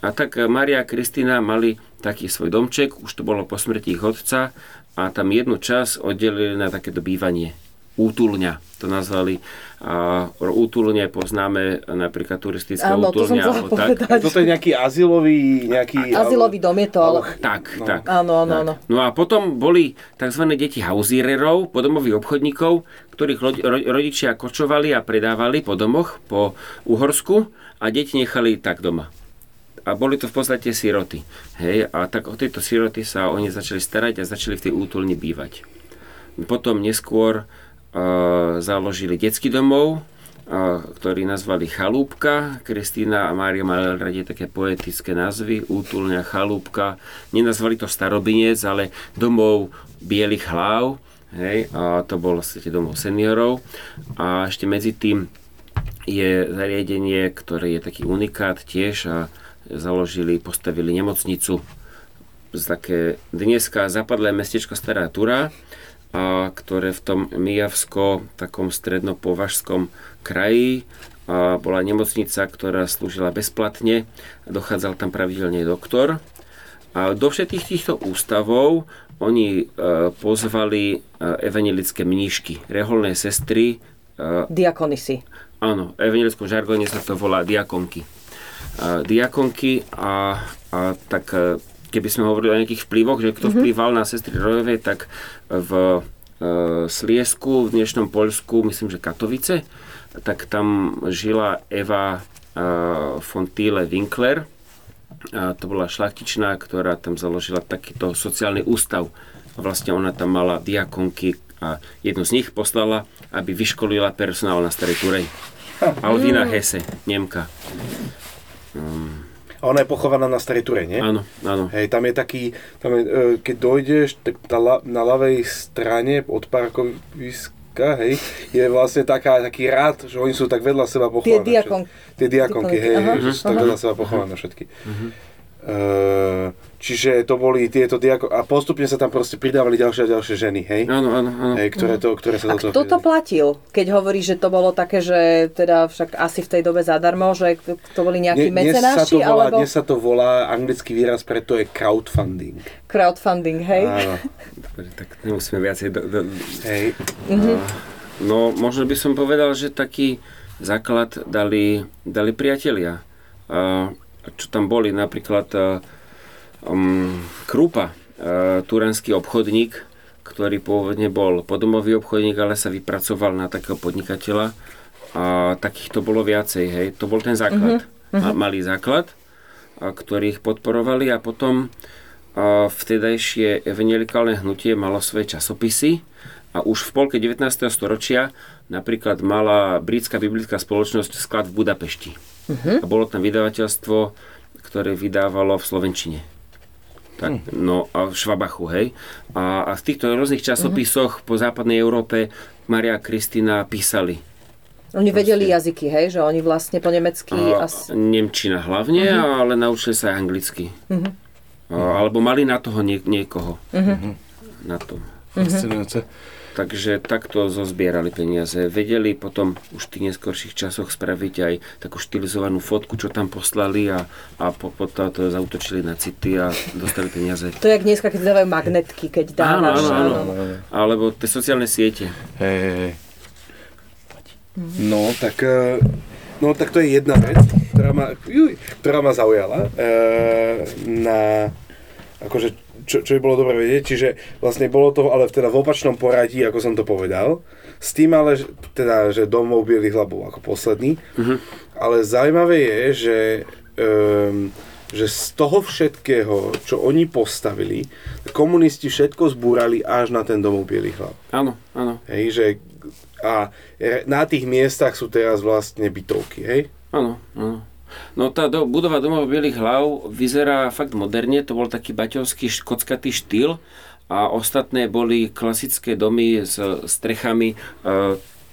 [SPEAKER 3] A tak Maria a Kristina mali taký svoj domček, už to bolo po smrti ich otca a tam jednu čas oddelili na takéto bývanie. Útulňa to nazvali. A útulne poznáme napríklad turistické
[SPEAKER 2] Áno, to som
[SPEAKER 3] útulňa.
[SPEAKER 2] chcela
[SPEAKER 3] alebo tak.
[SPEAKER 1] Toto je nejaký azylový, nejaký...
[SPEAKER 2] Azylový dom je to, ale...
[SPEAKER 3] Tak,
[SPEAKER 1] No.
[SPEAKER 3] tak.
[SPEAKER 2] Áno, áno, áno.
[SPEAKER 3] No a potom boli tzv. deti hauzírerov, podomových obchodníkov, ktorých rodičia kočovali a predávali po domoch po Uhorsku a deti nechali tak doma. A boli to v podstate siroty. Hej, a tak o tejto siroty sa oni začali starať a začali v tej útulni bývať. Potom neskôr založili detský domov, uh, ktorý nazvali Chalúbka. Kristína a Mária mali radi také poetické názvy, útulňa, Chalúbka. Nenazvali to Starobinec, ale domov bielých hlav. Hej, a to bol vlastne domov seniorov. A ešte medzi tým je zariadenie, ktoré je taký unikát tiež a založili, postavili nemocnicu z také dneska zapadlé mestečko Stará Tura, a ktoré v tom Mijavsko, takom strednopovažskom kraji, a bola nemocnica, ktorá slúžila bezplatne, dochádzal tam pravidelne doktor. A do všetkých týchto ústavov oni e, pozvali e, evanelické mníšky, reholné sestry, e,
[SPEAKER 2] Diakonisy.
[SPEAKER 3] Áno, v evangelickom žargóne sa to volá diakonky. Diakonky a, a tak keby sme hovorili o nejakých vplyvoch, že kto vplyval na sestry Rojové, tak v e, Sliesku, v dnešnom Poľsku, myslím, že Katovice, tak tam žila Eva e, von Thiele Winkler. A to bola šlachtičná, ktorá tam založila takýto sociálny ústav. Vlastne ona tam mala diakonky a jednu z nich poslala, aby vyškolila personál na Starej Turej. [LAUGHS] Alvina Hesse, Nemka.
[SPEAKER 1] A ona je pochovaná na Starej Ture, nie?
[SPEAKER 3] Áno, áno.
[SPEAKER 1] Hej, tam je taký, tam je, e, keď dojdeš, tak tá, la- na ľavej strane od parkoviska, hej, je vlastne taká, taký rád, že oni sú tak vedľa seba pochované.
[SPEAKER 2] diakon-
[SPEAKER 1] všetky. Tie diakonky, hej,
[SPEAKER 2] Aha,
[SPEAKER 1] že sú tak vedľa seba pochované všetky. Uh, čiže to boli tieto diakon... A postupne sa tam proste pridávali ďalšie a ďalšie ženy, hej?
[SPEAKER 3] Áno, áno, áno.
[SPEAKER 1] Hej, ktoré, to, ktoré sa
[SPEAKER 2] A
[SPEAKER 1] do toho
[SPEAKER 2] kto to platil? Keď hovorí, že to bolo také, že teda však asi v tej dobe zadarmo, že to boli nejakí
[SPEAKER 1] Dne- dnes, sa
[SPEAKER 2] mecenáši,
[SPEAKER 1] to volá,
[SPEAKER 2] alebo
[SPEAKER 1] dnes sa to volá, anglický výraz pre to je crowdfunding.
[SPEAKER 2] crowdfunding, hej?
[SPEAKER 1] Áno, [LAUGHS]
[SPEAKER 3] Dobre, tak nemusíme viacej... Do, do,
[SPEAKER 1] hej.
[SPEAKER 3] no, možno by som povedal, že taký základ dali, dali priatelia. A čo tam boli, napríklad a, um, Krupa, uh, turanský obchodník, ktorý pôvodne bol podomový obchodník, ale sa vypracoval na takého podnikateľa. A takýchto bolo viacej, hej. To bol ten základ. Ma- Malý základ, a, ktorých podporovali a potom a, vtedajšie evangelikálne hnutie malo svoje časopisy a už v polke 19. storočia napríklad mala britská biblická spoločnosť sklad v Budapešti. A bolo tam vydavateľstvo, ktoré vydávalo v Slovenčine. Tak, no a v Švabachu, hej. A, a v týchto rôznych časopisoch po západnej Európe Maria a Kristina písali.
[SPEAKER 2] Oni vedeli jazyky, hej? Že oni vlastne po nemecky
[SPEAKER 3] A,
[SPEAKER 2] asi...
[SPEAKER 3] Nemčina hlavne, ale naučili sa aj anglicky. A, alebo mali na toho nie, niekoho. Na to.
[SPEAKER 1] Fascinujúce.
[SPEAKER 3] Takže takto zozbierali peniaze. Vedeli potom už v tých neskorších časoch spraviť aj takú štilizovanú fotku, čo tam poslali a, a po, potom to zautočili na city a dostali peniaze.
[SPEAKER 2] To je jak dneska, keď dávajú magnetky, keď dávaš.
[SPEAKER 3] Áno, áno, áno. Alebo tie sociálne siete.
[SPEAKER 1] Hej, hej, hej. No, tak, e, no, tak to je jedna vec, ktorá ma, juj, ktorá ma zaujala. E, na, akože, čo, čo by bolo dobre vedieť, čiže vlastne bolo to ale teda v opačnom poradí, ako som to povedal. S tým ale, že- teda, že domov Bielých hlav bol ako posledný. Ale zaujímavé je, že, um, že z toho všetkého, čo oni postavili, komunisti všetko zbúrali až na ten domov Bielých hlav.
[SPEAKER 3] Áno, áno,
[SPEAKER 1] Hej, že a na tých miestach sú teraz vlastne bytovky, hej?
[SPEAKER 3] áno, áno. No tá do, budova domov Bielých hlav vyzerá fakt moderne, to bol taký baťovský škotskatý štýl a ostatné boli klasické domy s strechami e,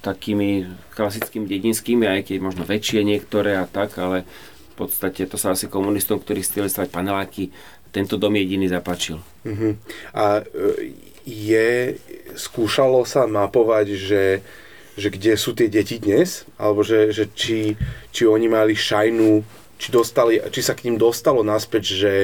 [SPEAKER 3] takými klasickými dedinskými, aj keď možno väčšie niektoré a tak, ale v podstate to sa asi komunistom, ktorí chceli stavať paneláky, tento dom jediný zapáčil.
[SPEAKER 1] Uh-huh. A e, je, skúšalo sa mapovať, že, že kde sú tie deti dnes? Alebo že, že či, či oni mali šajnu, či, dostali, či sa k ním dostalo naspäť, že,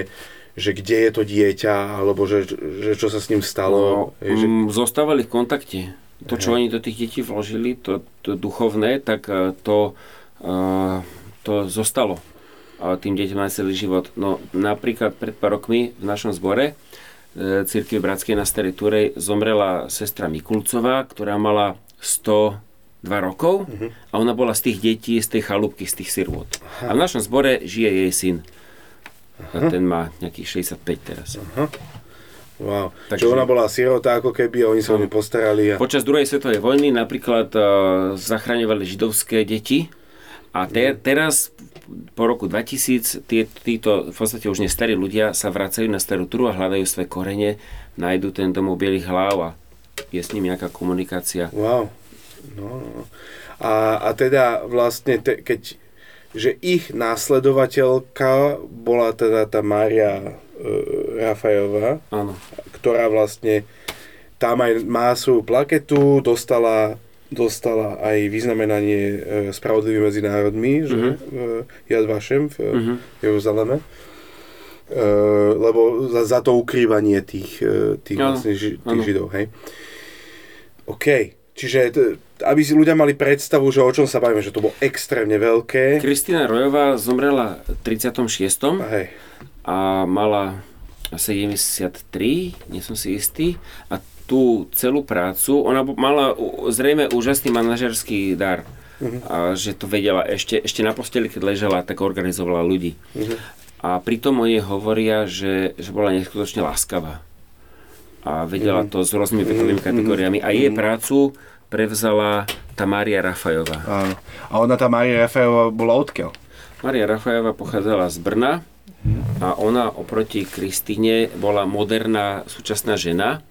[SPEAKER 1] že kde je to dieťa, alebo že, že čo sa s ním stalo?
[SPEAKER 3] No,
[SPEAKER 1] Hej, že,
[SPEAKER 3] mm, zostávali v kontakte. To, čo oni do tých detí vložili, to, to duchovné, tak eh, to, eh, to zostalo tým deťom na celý život. No napríklad pred pár rokmi v našom zbore eh, Církvi Bratskej na Starej Turej zomrela sestra Mikulcová, ktorá mala 102 rokov a ona bola z tých detí, z tej chalúbky, z tých sirôt. A v našom zbore žije jej syn. A ten má nejakých 65 teraz.
[SPEAKER 1] wow.
[SPEAKER 3] takže-
[SPEAKER 1] Že ona bola sirota ako keby a oni sa o ňu postarali. A...
[SPEAKER 3] Počas druhej svetovej vojny napríklad uh, zachraňovali židovské deti a te, teraz po roku 2000 tí, títo v podstate už nestarí ľudia sa vracajú na starú turu a hľadajú svoje korene, nájdu ten domov bielých hlav a je s ním nejaká komunikácia.
[SPEAKER 1] Wow. No, no. no. A, a teda vlastne, te, keď, že ich následovateľka bola teda tá Mária e, Rafajová,
[SPEAKER 3] Áno.
[SPEAKER 1] ktorá vlastne tam aj má svoju plaketu, dostala, dostala aj vyznamenanie e, Spravodlivý medzi národmi, že
[SPEAKER 3] Mhm.
[SPEAKER 1] e, Yad Vashem v
[SPEAKER 3] Mhm.
[SPEAKER 1] Jeruzaleme. E, lebo za, za to ukrývanie tých, e, tých,
[SPEAKER 3] Áno,
[SPEAKER 1] vlastne, ži, tých židov, hej. OK, čiže aby si ľudia mali predstavu, že o čom sa bavíme, že to bolo extrémne veľké.
[SPEAKER 3] Kristina Rojová zomrela v 36.
[SPEAKER 1] Hej.
[SPEAKER 3] a mala 73, nie som si istý. A tú celú prácu, ona mala zrejme úžasný manažerský dar. A že to vedela ešte, ešte na posteli, keď ležela, tak organizovala ľudí. A pritom o nej hovoria, že, že bola neskutočne láskavá. A vedela to s rôznymi vekovými kategóriami. A jej prácu prevzala tá Mária Rafajová.
[SPEAKER 1] Áno. A ona, tá Mária Rafaelová, bola odkiaľ?
[SPEAKER 3] Maria Rafajová pochádzala z Brna a ona oproti Kristine bola moderná súčasná žena.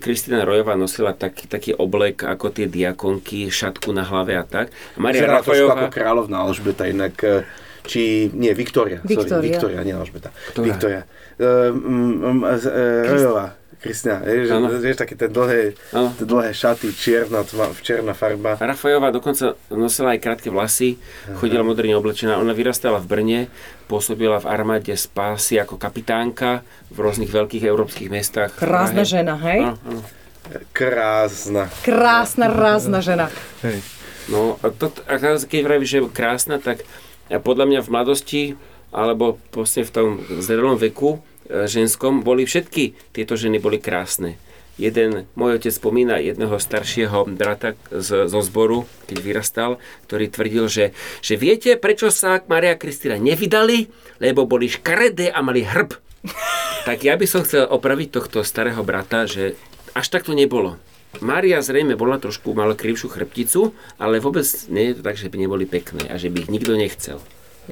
[SPEAKER 3] Kristina Rojová nosila taký, taký oblek ako tie diakonky, šatku na hlave a tak. A Maria
[SPEAKER 1] Vyzerá trošku ako
[SPEAKER 3] Rafajová...
[SPEAKER 1] kráľovná Alžbeta, inak e, či, nie, Viktória. Sorry,
[SPEAKER 2] Viktória.
[SPEAKER 1] Viktória, nie Alžbeta. Viktória. Uh, um, um, uh, Rojová. Kristina, vieš, vieš, také tie dlhé, tie dlhé šaty, čierna, tma, čierna farba.
[SPEAKER 3] Rafajová dokonca nosila aj krátke vlasy, chodila moderne oblečená. Ona vyrastala v Brne, pôsobila v armáde z pásy ako kapitánka v rôznych veľkých európskych mestách.
[SPEAKER 2] Krásna
[SPEAKER 3] Prahe.
[SPEAKER 2] žena, hej?
[SPEAKER 3] Áno, áno.
[SPEAKER 1] Krásna.
[SPEAKER 2] Krásna, rázna žena.
[SPEAKER 1] Hej.
[SPEAKER 3] No a, to, a keď vravíš, že je krásna, tak podľa mňa v mladosti alebo vlastne v tom zrelom veku ženskom boli všetky tieto ženy boli krásne. Jeden, môj otec spomína jedného staršieho brata z, zo zboru, keď vyrastal, ktorý tvrdil, že, že viete, prečo sa Maria Kristina nevydali? Lebo boli škaredé a mali hrb. Tak ja by som chcel opraviť tohto starého brata, že až tak to nebolo. Mária zrejme bola trošku, mala krivšiu chrbticu, ale vôbec nie je to tak, že by neboli pekné a že by ich nikto nechcel.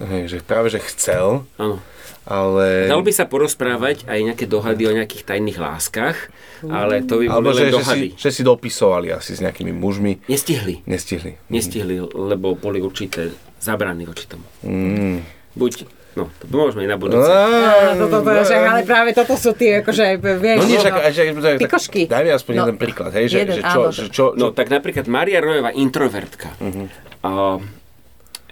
[SPEAKER 1] Hej, že práve, že chcel,
[SPEAKER 3] Áno.
[SPEAKER 1] Ale...
[SPEAKER 3] Dalo by sa porozprávať aj nejaké dohady o nejakých tajných láskach, ale to by boli
[SPEAKER 1] že,
[SPEAKER 3] len
[SPEAKER 1] že, si,
[SPEAKER 3] dohady.
[SPEAKER 1] že si dopisovali asi s nejakými mužmi.
[SPEAKER 3] Nestihli.
[SPEAKER 1] Nestihli.
[SPEAKER 3] Nestihli, lebo boli určité zabrany voči tomu.
[SPEAKER 1] Mm.
[SPEAKER 3] Buď, no, to môžeme aj na budúce.
[SPEAKER 2] Á, toto, toto, že, ale práve toto sú tie, akože, vieš,
[SPEAKER 1] No nie,
[SPEAKER 2] no,
[SPEAKER 1] čak, že, tak,
[SPEAKER 2] Pikošky.
[SPEAKER 1] daj mi aspoň
[SPEAKER 2] No.
[SPEAKER 1] jeden príklad, hej, že,
[SPEAKER 2] Jeden,
[SPEAKER 1] že čo, že čo,
[SPEAKER 3] No tak napríklad Maria Rojová, introvertka,
[SPEAKER 1] Mhm.
[SPEAKER 3] uh,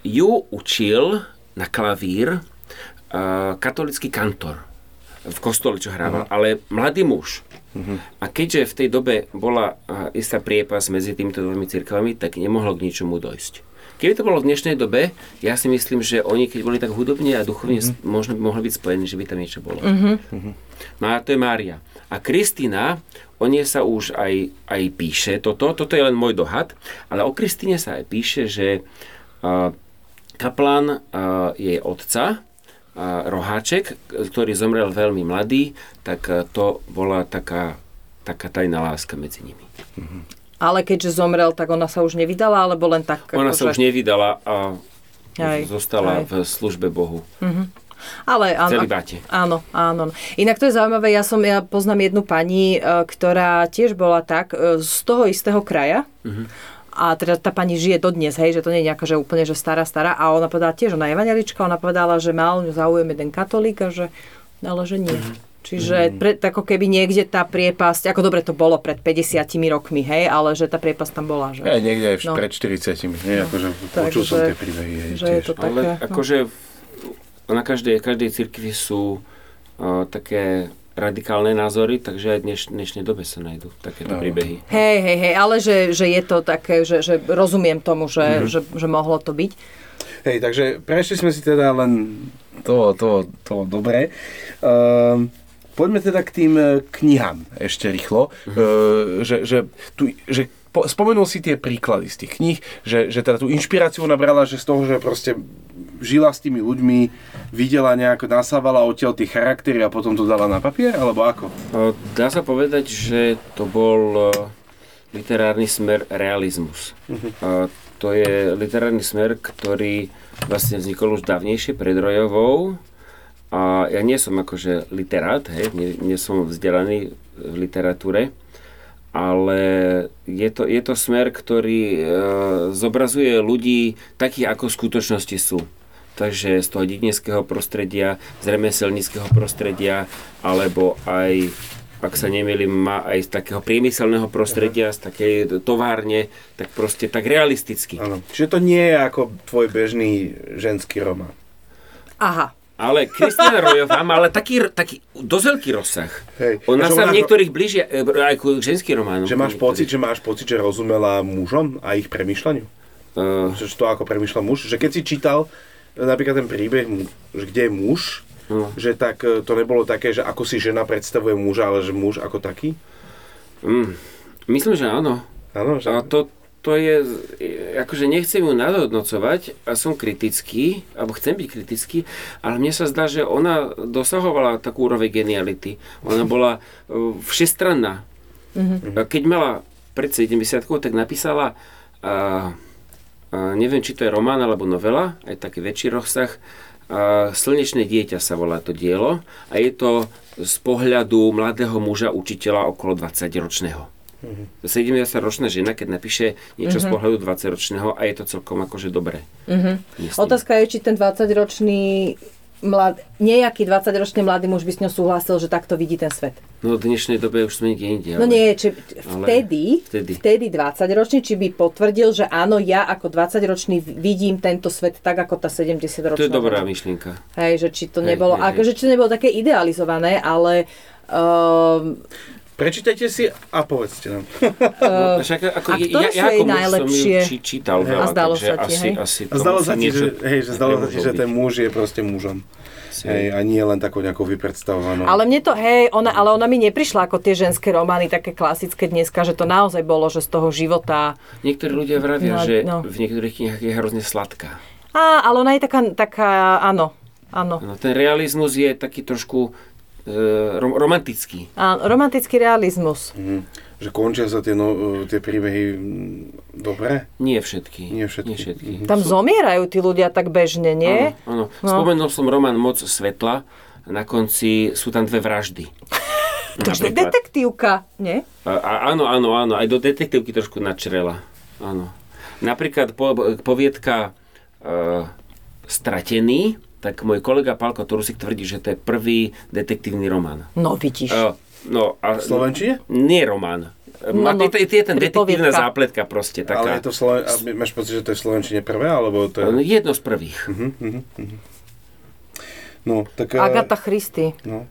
[SPEAKER 3] ju učil na klavír katolický kantor. v kostole, čo hrával, ale mladý muž. A keďže v tej dobe bola istá priepas medzi týmito dvomi cirkvami, tak nemohlo k ničomu dojsť. Keby to bolo v dnešnej dobe, ja si myslím, že oni, keď boli tak hudobne a duchovne, mm-hmm. možno by mohli byť spojení, že by tam niečo bolo. Mm-hmm. No a to je Mária. A Kristina, o nej sa už aj, aj píše toto, toto je len môj dohad, ale o Kristine sa aj píše, že uh, kaplan uh, jej otca, Roháček, ktorý zomrel veľmi mladý, tak uh, to bola taká, taká tajná láska medzi nimi.
[SPEAKER 2] Ale keďže zomrel, tak ona sa už nevydala, alebo len tak...
[SPEAKER 3] Ona sa
[SPEAKER 2] akože-
[SPEAKER 3] už nevydala a
[SPEAKER 2] Aj,
[SPEAKER 3] zostala
[SPEAKER 2] aj.
[SPEAKER 3] v službe Bohu.
[SPEAKER 2] Ale áno,
[SPEAKER 3] celibáte.
[SPEAKER 2] áno, áno. Inak to je zaujímavé, ja som, ja poznám jednu pani, e, ktorá tiež bola tak, e, z toho istého kraja, a teda tá pani žije dodnes, hej, že to nie je nejaká, že úplne, že stará, stará. A ona povedala tiež, ona je evangelička, ona povedala, že mal ňu záujem jeden katolík a že, ale že nie. Čiže pre, ako keby niekde tá priepasť, ako dobre to bolo pred 50 rokmi, hej, ale že tá priepasť tam bola. Že,
[SPEAKER 1] Aj niekde aj
[SPEAKER 2] No.
[SPEAKER 1] pred 40 nie? Akože
[SPEAKER 2] Tak,
[SPEAKER 1] počul som
[SPEAKER 2] že-
[SPEAKER 1] tie príbehy. hej,
[SPEAKER 2] že je
[SPEAKER 1] tiež.
[SPEAKER 2] to také.
[SPEAKER 3] Ale
[SPEAKER 2] no.
[SPEAKER 3] akože na každej, každej cirkvi sú uh, také radikálne názory, takže aj v dneš, dnešnej dobe sa nájdú takéto
[SPEAKER 1] Áno.
[SPEAKER 3] príbehy.
[SPEAKER 2] Hej, hej, hej, ale že, že je to také, že, že rozumiem tomu, že,
[SPEAKER 1] Mhm.
[SPEAKER 2] že, že mohlo to byť.
[SPEAKER 1] Hej, takže prešli sme si teda len to, to, to dobre. Ehm, poďme teda k tým e, knihám ešte rýchlo.
[SPEAKER 3] Mhm.
[SPEAKER 1] Ehm, že, že, tu, že po, spomenul si tie príklady z tých kníh, že, že teda tú inšpiráciu nabrala, že z toho, že proste žila s tými ľuďmi, videla nejako, nasávala odtiaľ tie charaktery a potom to dala na papier, alebo ako?
[SPEAKER 3] Dá sa povedať, že to bol literárny smer realizmus. Uh, to je literárny smer, ktorý vlastne vznikol už dávnejšie pred Rojovou. A ja nie som akože literát, hej, nie, nie som vzdelaný v literatúre, ale je to, je to smer, ktorý e, zobrazuje ľudí takých, ako v skutočnosti sú. Takže z toho dedinského prostredia, z remeselníckého prostredia, alebo aj, ak sa nemýlim, má aj z takého priemyselného prostredia, z takej továrne, tak proste tak realisticky.
[SPEAKER 1] Áno. Čiže to nie je ako tvoj bežný ženský román.
[SPEAKER 2] Aha.
[SPEAKER 3] Ale Kristina Rojová má ale taký, taký dosť veľký rozsah.
[SPEAKER 1] Hej.
[SPEAKER 3] Ona sa v niektorých blížia e, aj ku ženským románom.
[SPEAKER 1] Že máš pocit, že máš pocit, že rozumela mužom a ich premyšľaniu?
[SPEAKER 3] Uh,
[SPEAKER 1] Že to ako premyšľa muž? Že keď si čítal napríklad ten príbeh, že kde je muž,
[SPEAKER 3] No.
[SPEAKER 1] že tak e, to nebolo také, že ako si žena predstavuje muža, ale že muž ako taký?
[SPEAKER 3] mm, myslím, že áno.
[SPEAKER 1] Áno, že...
[SPEAKER 3] A to, to je, akože nechcem ju nadhodnocovať a som kritický, alebo chcem byť kritický, ale mne sa zdá, že ona dosahovala takú úroveň geniality. Ona bola uh, všestranná. A Keď mala pred 70 tak napísala, uh, neviem, či to je román alebo novela, aj taký väčší rozsah, Slnečné dieťa sa volá to dielo a je to z pohľadu mladého muža, učiteľa okolo 20-ročného. 70-ročná žena, keď napíše niečo z pohľadu 20-ročného a je to celkom akože dobré. Myslím.
[SPEAKER 2] Otázka je, či ten 20-ročný mlad, nejaký 20-ročný mladý muž by s ňou súhlasil, že takto vidí ten svet.
[SPEAKER 3] No v dnešnej dobe už sme niekde inde.
[SPEAKER 2] No nie, či vtedy,
[SPEAKER 3] vtedy.
[SPEAKER 2] vtedy 20-ročný, či by potvrdil, že áno, ja ako 20-ročný vidím tento svet tak, ako tá 70-ročná.
[SPEAKER 3] To je dobrá myšlienka.
[SPEAKER 2] Hej, že či to
[SPEAKER 3] Hej,
[SPEAKER 2] nebolo,
[SPEAKER 3] hej.
[SPEAKER 2] akože či to nebolo také idealizované, ale um,
[SPEAKER 1] Prečítajte si a povedzte nám. [LAUGHS]
[SPEAKER 3] No, však ako,
[SPEAKER 2] a
[SPEAKER 3] ja,
[SPEAKER 2] ktoré
[SPEAKER 3] ja
[SPEAKER 2] sú
[SPEAKER 3] ako
[SPEAKER 2] jej
[SPEAKER 3] som
[SPEAKER 2] najlepšie?
[SPEAKER 3] ju či, čítal veľa,
[SPEAKER 2] zdalo
[SPEAKER 3] takže
[SPEAKER 2] sa ti,
[SPEAKER 3] asi,
[SPEAKER 2] hej?
[SPEAKER 3] asi
[SPEAKER 1] A zdalo sa ti,
[SPEAKER 3] niečo
[SPEAKER 1] že, hej, že, zdalo sa ti, že ten muž je proste mužom. Hej, a nie len takou nejakou vypredstavovanou.
[SPEAKER 2] Ale mne to, hej, ona, ale ona mi neprišla ako tie ženské romány, také klasické dneska, že to naozaj bolo, že z toho života...
[SPEAKER 3] Niektorí ľudia vravia,
[SPEAKER 2] No,
[SPEAKER 3] že
[SPEAKER 2] no.
[SPEAKER 3] v niektorých knihách je hrozne sladká.
[SPEAKER 2] Á, ale ona je taká, taká áno, áno.
[SPEAKER 3] No, ten realizmus je taký trošku rom- romantický.
[SPEAKER 2] A romantický realizmus.
[SPEAKER 1] Mhm. Že končia sa tie, no, tie príbehy mm, dobre?
[SPEAKER 3] Nie všetky.
[SPEAKER 1] Nie všetky.
[SPEAKER 3] Nie všetky.
[SPEAKER 2] Tam zomierajú tí ľudia tak bežne, nie?
[SPEAKER 3] Áno, áno.
[SPEAKER 2] No.
[SPEAKER 3] Spomenul som román Moc svetla. Na konci sú tam dve vraždy. [LAUGHS]
[SPEAKER 2] To je detektívka, nie?
[SPEAKER 3] A, a, áno, áno, áno. Aj do detektívky trošku načrela. Áno. Napríklad po, poviedka uh, Stratený, tak môj kolega Pálko Turusik tvrdí, že to je prvý detektívny román.
[SPEAKER 2] No vidíš.
[SPEAKER 3] Uh, no, a,
[SPEAKER 1] V Slovenčine?
[SPEAKER 3] Nie román.
[SPEAKER 2] No,
[SPEAKER 3] No, je, je ten detektívna zápletka proste taká.
[SPEAKER 1] Ale je to Sloven... máš pocit, že to je v Slovenčine prvé, alebo to je...
[SPEAKER 3] No, Jedno z prvých.
[SPEAKER 1] No, tak... eh,
[SPEAKER 2] Agata Christy.
[SPEAKER 1] No.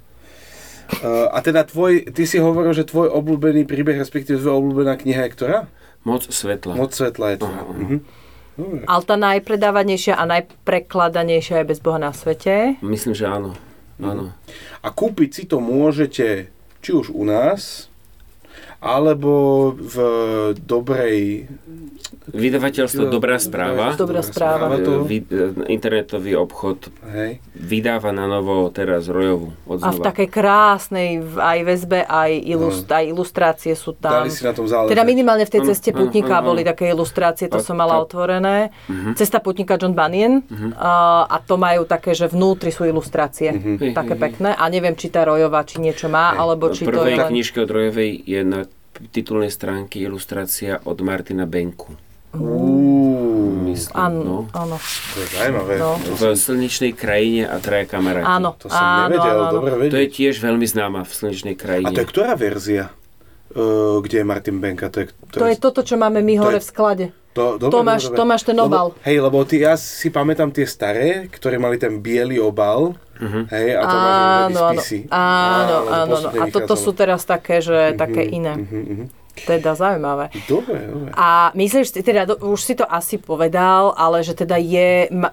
[SPEAKER 1] Uh, a teda tvoj, ty si hovoril, že tvoj obľúbený príbeh, respektíve tvoja obľúbená kniha je ktorá?
[SPEAKER 3] Moc svetla.
[SPEAKER 1] Moc svetla je to.
[SPEAKER 3] Aha, aha.
[SPEAKER 1] Dobre.
[SPEAKER 2] Ale tá najpredávanejšia a najprekladanejšia je Bez Boha na svete.
[SPEAKER 3] Myslím, že áno. Áno.
[SPEAKER 1] A kúpiť si to môžete či už u nás, alebo v dobrej...
[SPEAKER 3] Vydavateľstvo Dobrá správa.
[SPEAKER 2] Dobrá správa.
[SPEAKER 1] to,
[SPEAKER 3] Vy- internetový obchod
[SPEAKER 1] hej.
[SPEAKER 3] vydáva na novo teraz Rojovu
[SPEAKER 2] A v
[SPEAKER 3] odznova.
[SPEAKER 2] takej krásnej aj väzbe, aj, ilust, aj ilustrácie sú tam.
[SPEAKER 1] Dali si na tom záležať.
[SPEAKER 2] Teda minimálne v tej ceste putníka
[SPEAKER 3] áno,
[SPEAKER 2] boli
[SPEAKER 3] áno.
[SPEAKER 2] také ilustrácie, to
[SPEAKER 3] A
[SPEAKER 2] som mala
[SPEAKER 3] tá-
[SPEAKER 2] otvorené.
[SPEAKER 3] Mhm.
[SPEAKER 2] Cesta putníka John Bunyan a, a to majú také, že vnútri sú ilustrácie.
[SPEAKER 3] Hej,
[SPEAKER 2] Také
[SPEAKER 3] hej, hej.
[SPEAKER 2] pekné. A neviem, či tá Rojová, či niečo má, alebo
[SPEAKER 3] V
[SPEAKER 2] či to
[SPEAKER 3] prvej
[SPEAKER 2] je len...
[SPEAKER 3] knižke od Rojovej je na titulnej stránke ilustrácia od Martina Benku.
[SPEAKER 1] Uú,
[SPEAKER 3] Myslím,
[SPEAKER 2] Áno,
[SPEAKER 3] no.
[SPEAKER 2] áno.
[SPEAKER 1] to je zaujímavé.
[SPEAKER 2] No.
[SPEAKER 1] To,
[SPEAKER 3] V slnečnej krajine a traja kamaráti.
[SPEAKER 2] Áno,
[SPEAKER 1] to som
[SPEAKER 2] áno,
[SPEAKER 1] nevedel,
[SPEAKER 2] áno, áno.
[SPEAKER 1] dobre
[SPEAKER 3] To
[SPEAKER 1] vedieť.
[SPEAKER 3] je tiež veľmi známa v slnečnej
[SPEAKER 1] A
[SPEAKER 3] krajine.
[SPEAKER 1] to je ktorá verzia? Uh, kde je Martin Benka? To je,
[SPEAKER 2] To je toto, čo máme my hore
[SPEAKER 1] je-
[SPEAKER 2] v sklade.
[SPEAKER 1] To, dobre,
[SPEAKER 2] Tomáš-
[SPEAKER 1] dobre.
[SPEAKER 2] Tomáš ten obal.
[SPEAKER 1] Lebo, hej, lebo ty, ja si pamätám tie staré, ktoré mali ten biely obal.
[SPEAKER 3] Mhm.
[SPEAKER 1] Hej, a to
[SPEAKER 2] Áno,
[SPEAKER 1] áno,
[SPEAKER 2] áno, áno,
[SPEAKER 1] to
[SPEAKER 2] áno, A toto sú teraz také, že také iné.
[SPEAKER 1] Mhm, mhm.
[SPEAKER 2] Teda zaujímavé.
[SPEAKER 1] Dobre, dobre.
[SPEAKER 2] A myslíš, si- teda už si to asi povedal, ale že teda je... Ma,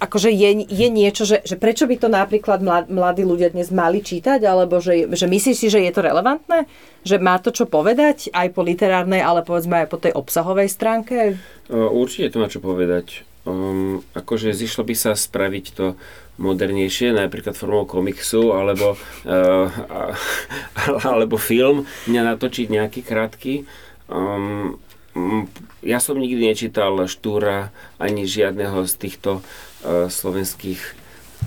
[SPEAKER 2] akože je, je niečo, že, že prečo by to napríklad mlad- mladí ľudia dnes mali čítať, alebo že, že myslíš si, že je to relevantné? Že má to čo povedať aj po literárnej, ale povedzme aj po tej obsahovej stránke?
[SPEAKER 3] Určite to má čo povedať. Um, akože zišlo by sa spraviť to modernejšie, napríklad formou komiksu, alebo, uh, [LAUGHS] alebo film, mňa natočiť nejaký krátky. Um, ja som nikdy nečítal Štúra ani žiadneho z týchto slovenských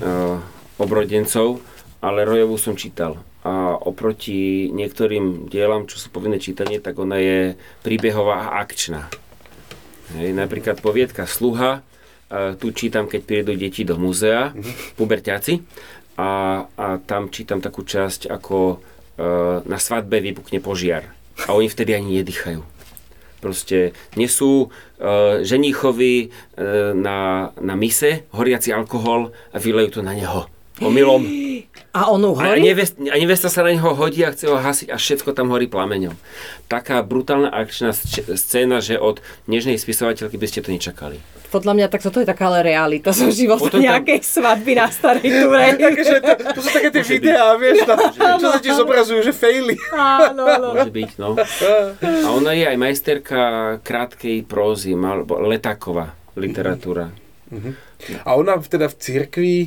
[SPEAKER 3] uh, obrodencov, ale Rojovú som čítal. A oproti niektorým dielam, čo sú povinné čítanie, tak ona je príbehová a akčná. Hej, napríklad poviedka Sluha, a tu čítam, keď prídu deti do múzea, puberťáci, a, a tam čítam takú časť, ako e, na svadbe vypukne požiar. A oni vtedy ani nedýchajú. Proste nesú e, ženíchovi e, na, na mise horiaci alkohol a vylejú to na neho. Omylom. [GASPS]
[SPEAKER 2] A on
[SPEAKER 3] A
[SPEAKER 2] uhorí?
[SPEAKER 3] nevest, a nevesta sa na neho hodí a chce ho hasiť a všetko tam horí plameňom. Taká brutálna akčná scéna, že od nežnej spisovateľky by ste to nečakali.
[SPEAKER 2] Podľa mňa tak toto je taká ale realita zo života
[SPEAKER 3] Potom tam-
[SPEAKER 2] nejakej svadby na starej túre.
[SPEAKER 1] Takže [LAUGHS] to, to sú také tie
[SPEAKER 3] Môže byť.
[SPEAKER 1] videá, vieš, na, [LAUGHS] čo sa ti zobrazujú, že faily. [LAUGHS]
[SPEAKER 2] Áno, áno.
[SPEAKER 3] Môže byť, no. A ona je aj majsterka krátkej prózy, alebo letáková literatúra.
[SPEAKER 1] A ona teda v cirkvi,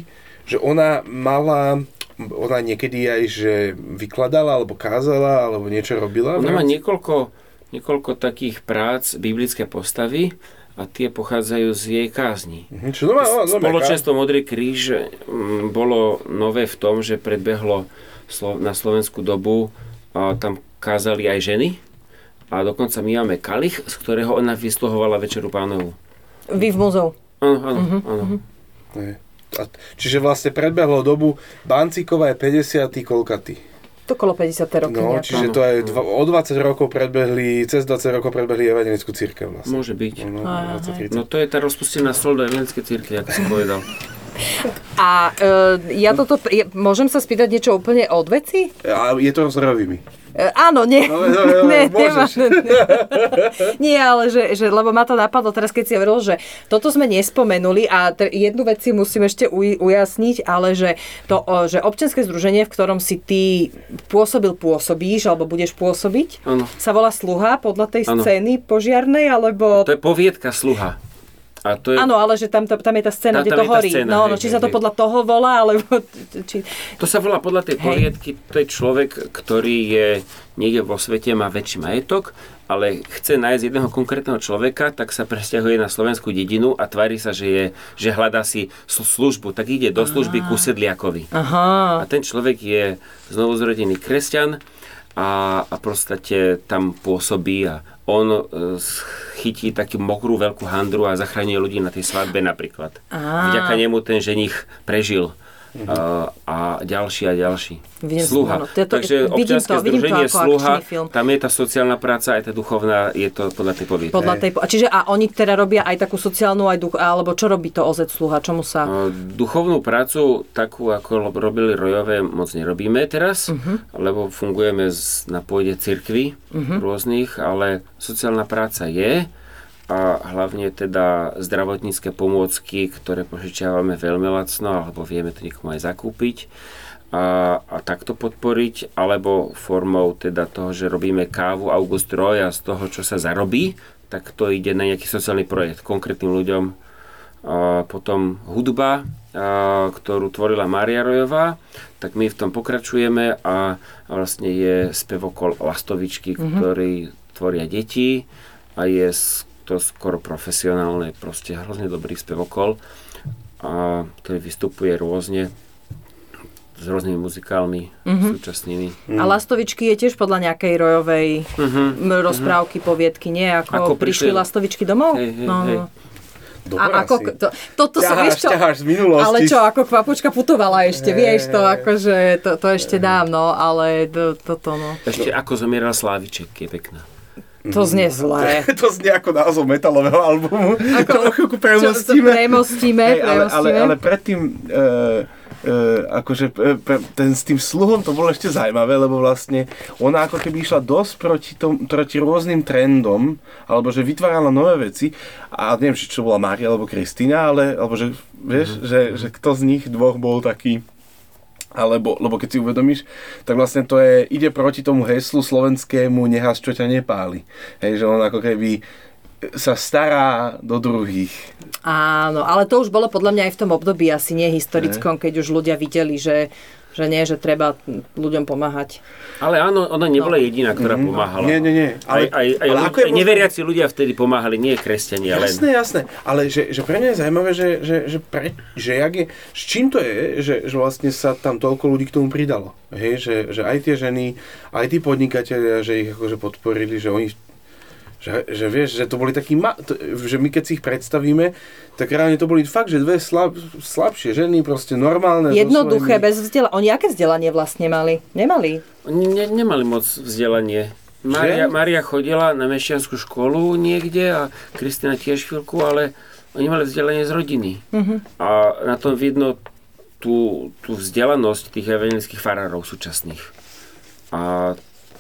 [SPEAKER 1] že ona mala, ona niekedy aj, že vykladala, alebo kázala, alebo niečo robila?
[SPEAKER 3] Ona má niekoľko, niekoľko takých prác biblické postavy a tie pochádzajú z jej kázni.
[SPEAKER 1] Mhm, Čo, má- no, no,
[SPEAKER 3] Spoločenstvo Modrý kríž mm, bolo nové v tom, že predbehlo na slovenskú dobu a tam kázali aj ženy a dokonca my máme kalich, z ktorého ona vysluhovala Večeru pánovu.
[SPEAKER 2] Vy v muzeu.
[SPEAKER 3] Áno, áno,
[SPEAKER 2] Mhm,
[SPEAKER 3] áno.
[SPEAKER 1] Čiže vlastne predbehlo dobu, Bancíková je 50. kolkaty.
[SPEAKER 2] To kolo 50. roky
[SPEAKER 1] No,
[SPEAKER 2] nejako.
[SPEAKER 1] čiže to je dva, o 20 rokov predbehli, cez 20 rokov predbehli evangelickú církev vlastne.
[SPEAKER 3] Môže byť.
[SPEAKER 1] No,
[SPEAKER 2] Aha.
[SPEAKER 1] 20, 30.
[SPEAKER 3] No to je tá rozpustená sol do evangelickej církve, ako som povedal. [LAUGHS]
[SPEAKER 2] A e, ja toto, ja, môžem sa spýtať niečo úplne od veci?
[SPEAKER 1] A je to s rovými.
[SPEAKER 2] E, áno, nie.
[SPEAKER 1] No, no, no, [LAUGHS]
[SPEAKER 2] Nie,
[SPEAKER 1] môžeš.
[SPEAKER 2] nemá- nie, ale že, že, lebo ma to napadlo teraz, keď si hovoril, že toto sme nespomenuli a t- jednu vec si musím ešte uj- ujasniť, ale že to, že občianske združenie, v ktorom si ty pôsobil, pôsobíš, alebo budeš pôsobiť,
[SPEAKER 3] Áno.
[SPEAKER 2] sa volá Sluha podľa tej
[SPEAKER 3] Áno.
[SPEAKER 2] scény požiarnej, alebo...
[SPEAKER 3] To je poviedka sluha. A to je,
[SPEAKER 2] Áno, ale že tam, tam je tá scéna,
[SPEAKER 3] Tam-
[SPEAKER 2] kde
[SPEAKER 3] tam
[SPEAKER 2] to horí.
[SPEAKER 3] scéna,
[SPEAKER 2] no,
[SPEAKER 3] hej,
[SPEAKER 2] no, či
[SPEAKER 3] hej,
[SPEAKER 2] sa to
[SPEAKER 3] hej.
[SPEAKER 2] podľa toho volá, alebo... Či...
[SPEAKER 3] to sa volá podľa tej
[SPEAKER 2] Hej.
[SPEAKER 3] poviedky, to je človek, ktorý je niekde vo svete, má väčší majetok, ale chce nájsť jedného konkrétneho človeka, tak sa presťahuje na slovenskú dedinu a tvári sa, že, je, že hľadá si sl- službu. Tak ide do služby ku sedliakovi.
[SPEAKER 2] Aha.
[SPEAKER 3] A ten človek je znovuzrodený kresťan a, a prostate tam pôsobí a on e, chytí takú mokrú veľkú handru a zachraňuje ľudí na tej svadbe napríklad.
[SPEAKER 2] Á.
[SPEAKER 3] Vďaka nemu ten ženich prežil a, a ďalší a ďalší.
[SPEAKER 2] Vidím,
[SPEAKER 3] Sluha.
[SPEAKER 2] áno, to je to-
[SPEAKER 3] Takže občianske
[SPEAKER 2] to- to
[SPEAKER 3] združenie
[SPEAKER 2] ako
[SPEAKER 3] Sluha,
[SPEAKER 2] film.
[SPEAKER 3] tam je tá sociálna práca, aj tá duchovná, je to podľa tej poviete.
[SPEAKER 2] Podľa tej, a čiže a oni teda robia aj takú sociálnu, aj duch, alebo čo robí to OZ Sluha, čomu sa...
[SPEAKER 3] No, Duchovnú prácu, takú ako robili rojové, moc nerobíme teraz,
[SPEAKER 2] Mhm.
[SPEAKER 3] lebo fungujeme z, na pôde cirkvy
[SPEAKER 2] Mhm.
[SPEAKER 3] rôznych, ale sociálna práca je a hlavne teda zdravotnícke pomôcky, ktoré požičiavame veľmi lacno, alebo vieme to niekomu aj zakúpiť a, a takto podporiť, alebo formou teda toho, že robíme kávu August Roy a z toho, čo sa zarobí, tak to ide na nejaký sociálny projekt konkrétnym ľuďom. A potom hudba, a, ktorú tvorila Mária Rojová, tak my v tom pokračujeme a, a vlastne je spevokol Lastovičky, mm-hmm. ktorý tvoria deti a je s- to skoro profesionálne, proste hrozne dobrý spevokol, a, ktorý vystupuje rôzne s rôznymi muzikálmi mm-hmm. súčasnými.
[SPEAKER 2] A Lastovičky je tiež podľa nejakej rojovej m, rozprávky, poviedky, nie? Ako.
[SPEAKER 3] Ako
[SPEAKER 2] prišli
[SPEAKER 3] prišli-
[SPEAKER 2] Lastovičky domov?
[SPEAKER 3] Hej, hej,
[SPEAKER 2] no,
[SPEAKER 3] hej.
[SPEAKER 2] no.
[SPEAKER 1] Dobrá
[SPEAKER 2] A ako,
[SPEAKER 1] si.
[SPEAKER 2] to, toto sa,
[SPEAKER 1] Ťaháš,
[SPEAKER 2] vieš čo,
[SPEAKER 1] ťaháš z minulosti.
[SPEAKER 2] ale čo, ako kvapočka putovala ešte,
[SPEAKER 1] Hej,
[SPEAKER 2] vieš to,
[SPEAKER 1] hej.
[SPEAKER 2] akože, to, to ešte dávno, ale to, toto, no.
[SPEAKER 3] Ešte ako zomieral Sláviček, je pekná.
[SPEAKER 2] To znie zlé. [LAUGHS]
[SPEAKER 1] to znie ako názov metalového albumu. Ako, [LAUGHS] to o chvíľku
[SPEAKER 2] Čo, to
[SPEAKER 1] premostíme.
[SPEAKER 2] premostíme,
[SPEAKER 1] Hej, ale, ale,
[SPEAKER 2] premostíme.
[SPEAKER 1] ale predtým, e, e, akože pre, ten, s tým sluhom to bolo ešte zaujímavé, lebo vlastne ona ako keby išla dosť proti, tom, proti rôznym trendom, alebo že vytvárala nové veci a neviem, či čo bola Mária alebo Kristína, ale alebo že, vieš, že, že kto z nich dvoch bol taký alebo, lebo keď si uvedomíš, tak vlastne to je, ide proti tomu heslu slovenskému nehas, čo ťa nepáli. Hej, že on ako keby sa stará do druhých.
[SPEAKER 2] Áno, ale to už bolo podľa mňa aj v tom období asi nie historickom, keď už ľudia videli, že, že nie, že treba ľuďom pomáhať.
[SPEAKER 3] Ale áno, ona nebola jediná, ktorá pomáhala.
[SPEAKER 1] Nie, nie, nie.
[SPEAKER 3] Ale, aj, aj, aj,
[SPEAKER 1] ale
[SPEAKER 3] ľudia,
[SPEAKER 1] ako je
[SPEAKER 3] aj neveriaci ľudia vtedy pomáhali, nie kresťania len.
[SPEAKER 1] Jasné, jasné. Ale že, že pre mňa je zaujímavé, že, že, že, pre, že jak je, s čím to je, že, že vlastne sa tam toľko ľudí k tomu pridalo. Hej, že, že aj tie ženy, aj tí podnikatelia, že ich akože podporili, že oni že, že vieš, že to boli takí, ma, to, že my keď si ich predstavíme, tak reálne to boli fakt, že dve slab, slabšie ženy, proste normálne.
[SPEAKER 2] Jednoduché,
[SPEAKER 1] svojimi-
[SPEAKER 2] bez vzdelania. Oni aké vzdelanie vlastne mali? Nemali.
[SPEAKER 3] Oni ne, nemali moc vzdelanie. Maria? Maria chodila na mešťanskú školu niekde a Kristina tiež chvíľku, ale oni mali vzdelanie z rodiny.
[SPEAKER 2] Mhm.
[SPEAKER 3] A na tom vidno tú, tú vzdelanosť tých evangelických farárov súčasných. A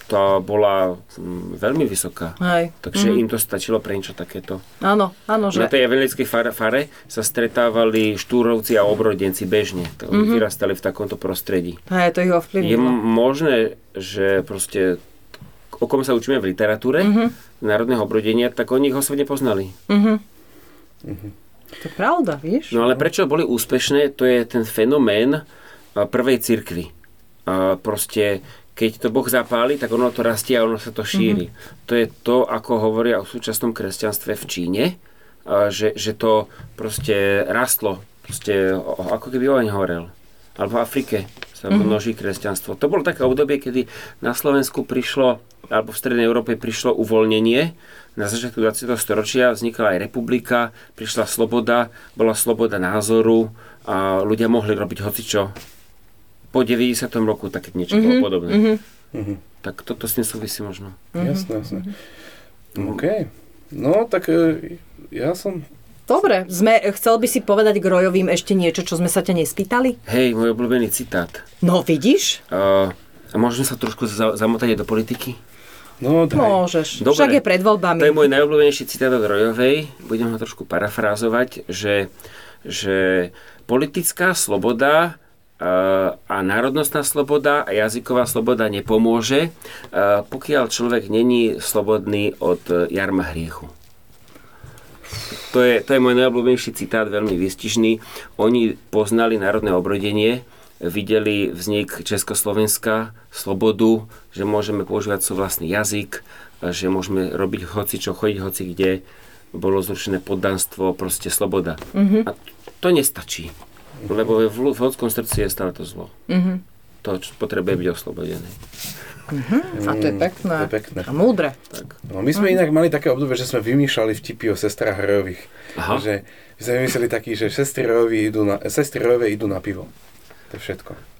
[SPEAKER 3] tá bola mm, veľmi vysoká.
[SPEAKER 2] Hej.
[SPEAKER 3] Takže im to stačilo pre niečo takéto.
[SPEAKER 2] Áno, áno, že...
[SPEAKER 3] Na tej evangelickej fare, fare sa stretávali štúrovci a obrodenci bežne. To
[SPEAKER 2] Mhm.
[SPEAKER 3] Vyrastali v takomto prostredí.
[SPEAKER 2] Hej, to ich
[SPEAKER 3] Je
[SPEAKER 2] ovplyvnilo.
[SPEAKER 3] m- možné, že proste o kom sa učíme v literatúre, národného obrodenia, tak oni ich osobne poznali.
[SPEAKER 2] To je pravda, vieš?
[SPEAKER 3] No ale prečo boli úspešné, to je ten fenomén prvej cirkvi. Proste, keď to Boh zapáli, tak ono to rastie a ono sa to šíri. To je to, ako hovoria o súčasnom kresťanstve v Číne, že, že to proste rastlo, proste ako keby oheň horel. Alebo v Afrike sa množí kresťanstvo. To bolo také obdobie, kedy na Slovensku prišlo, alebo v Strednej Európe prišlo uvoľnenie. Na začiatku 20. storočia vznikla aj republika, prišla sloboda, bola sloboda názoru a ľudia mohli robiť hocičo. Po 90. roku také niečo bolo podobné. Tak toto s tým súvisí možno.
[SPEAKER 1] Jasné, jasné. OK. No, tak e, ja som...
[SPEAKER 2] Dobre, sme, chcel by si povedať k Rojovým ešte niečo, čo sme sa ťa nespýtali?
[SPEAKER 3] Hej, môj obľúbený citát.
[SPEAKER 2] No, vidíš?
[SPEAKER 3] Uh, a môžem sa trošku za- zamotať aj do politiky?
[SPEAKER 1] No, daj.
[SPEAKER 2] Môžeš.
[SPEAKER 3] Dobre.
[SPEAKER 2] Však je pred voľbami.
[SPEAKER 3] To je môj najobľúbenejší citát od Rojovej. Budem ho trošku parafrázovať, že, že politická sloboda a národnostná sloboda a jazyková sloboda nepomôže, e, pokiaľ človek není slobodný od e, jarma hriechu. To je, to je môj najobľúbenejší citát, veľmi výstižný. Oni poznali národné obrodenie, videli vznik Československa, slobodu, že môžeme používať svoj vlastný jazyk, že môžeme robiť hoci čo, chodiť hoci kde, bolo zrušené poddanstvo, proste sloboda. A to nestačí, lebo v, v ľudskom srdci je stále to zlo. To čo potrebuje byť oslobodené.
[SPEAKER 2] A to je pekné.
[SPEAKER 1] To je pekné.
[SPEAKER 2] A múdre.
[SPEAKER 3] Tak.
[SPEAKER 1] No, my sme inak mali také obdobie, že sme vymýšľali vtipy o sestrách Rojových.
[SPEAKER 3] Aha.
[SPEAKER 1] Že my sme vymysleli taký, že sestry Rojové idú na, sestry Rojové idú na pivo. To je všetko.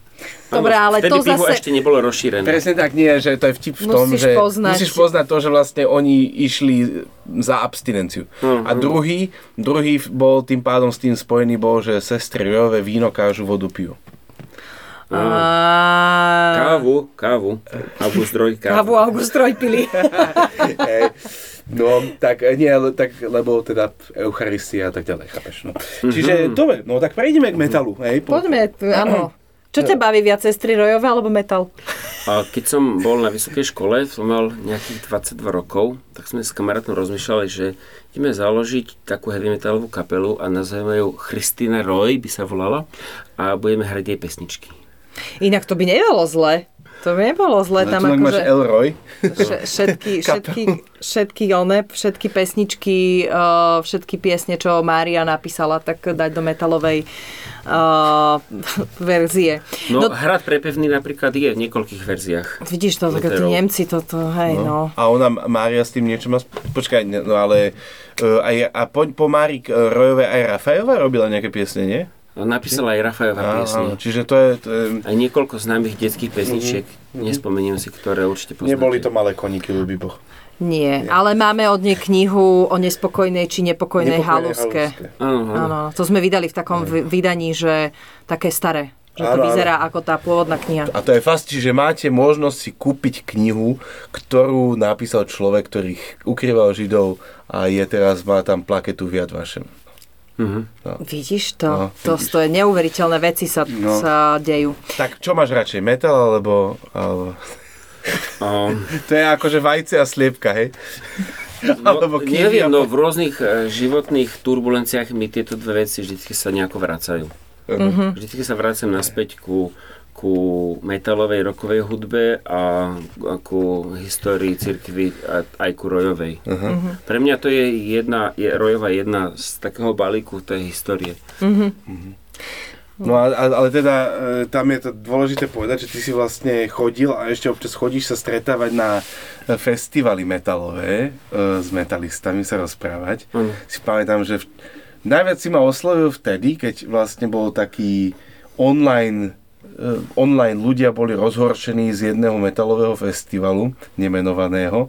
[SPEAKER 2] Dobre, ale
[SPEAKER 3] vtedy
[SPEAKER 2] to
[SPEAKER 3] pivo
[SPEAKER 2] zase...
[SPEAKER 3] ešte nebolo rozšírené.
[SPEAKER 1] Presne tak nie, že to je vtip v tom,
[SPEAKER 2] Musíš
[SPEAKER 1] že
[SPEAKER 2] poznať.
[SPEAKER 1] musíš poznať to, že vlastne oni išli za abstinenciu.
[SPEAKER 3] Mhm.
[SPEAKER 1] A druhý, druhý bol tým pádom s tým spojený bol, že sestry rojové víno kážu vodu pijú.
[SPEAKER 2] Á,
[SPEAKER 3] Kávu, kávu. August Roy,
[SPEAKER 2] Kávu
[SPEAKER 3] kávu.
[SPEAKER 2] August Roy pili. [LAUGHS]
[SPEAKER 1] No, tak nie, ale tak, lebo teda Eucharistia a tak ďalej, chápeš. No. Čiže, dobre, no tak prejdeme k metalu. Hej, po-
[SPEAKER 2] Poďme, áno. Čo ťa baví viac, sestry rojové alebo metal?
[SPEAKER 3] Keď som bol na vysokej škole, som mal nejakých 22 rokov, tak sme s kamarátom rozmýšľali, že ideme založiť takú heavy metalovú kapelu a nazveme ju Christina Roy, by sa volala, a budeme hrať jej pesničky.
[SPEAKER 2] Inak to by nebolo zle. To nebolo zle.
[SPEAKER 1] No,
[SPEAKER 2] Tam
[SPEAKER 1] len máš
[SPEAKER 2] akože
[SPEAKER 1] Elroy.
[SPEAKER 2] vše- všetky, [LAUGHS] všetky, všetky, one, všetky pesničky, uh, všetky piesne, čo Mária napísala, tak dať do metalovej uh, verzie.
[SPEAKER 3] No,
[SPEAKER 2] No,
[SPEAKER 3] no hrad prepevný napríklad je v niekoľkých verziách.
[SPEAKER 2] vidíš to, tak tí. Nemci toto, hej, no.
[SPEAKER 1] A ona, Mária s tým niečo má... Počkaj, ne- no ale... Uh, aj, a po, po Mári Rojovej aj Rafajová robila nejaké piesne, nie?
[SPEAKER 3] Napísala aj
[SPEAKER 1] Áno,
[SPEAKER 3] piesne.
[SPEAKER 1] áno, čiže to je... To je
[SPEAKER 3] Aj niekoľko známych detských pesničiek, nespomeniem si, ktoré určite poznáte.
[SPEAKER 1] neboli to malé koníky, ľubí Boh.
[SPEAKER 2] Nie, ale máme od nej knihu o nespokojnej či nepokojnej,
[SPEAKER 1] Nepokojnej
[SPEAKER 2] haluske.
[SPEAKER 3] Áno,
[SPEAKER 2] to sme vydali v takom v- vydaní, že také staré. Že to
[SPEAKER 1] Áno, áno.
[SPEAKER 2] vyzerá ako tá pôvodná kniha.
[SPEAKER 1] A to je fakt, že máte možnosť si kúpiť knihu, ktorú napísal človek, ktorý ukrýval Židov a je teraz, má tam plaketu v Yad Vashem.
[SPEAKER 3] Mhm.
[SPEAKER 2] Vidíš to?
[SPEAKER 1] No,
[SPEAKER 2] to,
[SPEAKER 1] vidíš.
[SPEAKER 2] to je neuveriteľné veci sa,
[SPEAKER 1] No.
[SPEAKER 2] sa dejú.
[SPEAKER 1] Tak čo máš radšej, metal alebo... alebo...
[SPEAKER 3] Um, [LAUGHS]
[SPEAKER 1] To je akože vajce a sliepka, hej?
[SPEAKER 3] No,
[SPEAKER 1] Alebo
[SPEAKER 3] neviem, no v rôznych e, životných turbulenciách mi tieto dve veci vždy sa nejako vracajú.
[SPEAKER 1] Mhm.
[SPEAKER 3] Vždy sa vraciam naspäť ku, ku metalovej rokovej hudbe a, a ku histórii cirkvi a aj ku rojovej.
[SPEAKER 1] Mhm.
[SPEAKER 3] Pre mňa to je jedna, je rojová jedna z takého balíku tej histórie.
[SPEAKER 1] No a, ale teda e, tam je to dôležité povedať, že ty si vlastne chodil a ešte občas chodíš sa stretávať na e, festivaly metalové e, s metalistami sa rozprávať.
[SPEAKER 3] Áno.
[SPEAKER 1] Si pamätám, že v, najviac si ma oslovil vtedy, keď vlastne bol taký online online ľudia boli rozhorčení z jedného metalového festivalu, nemenovaného,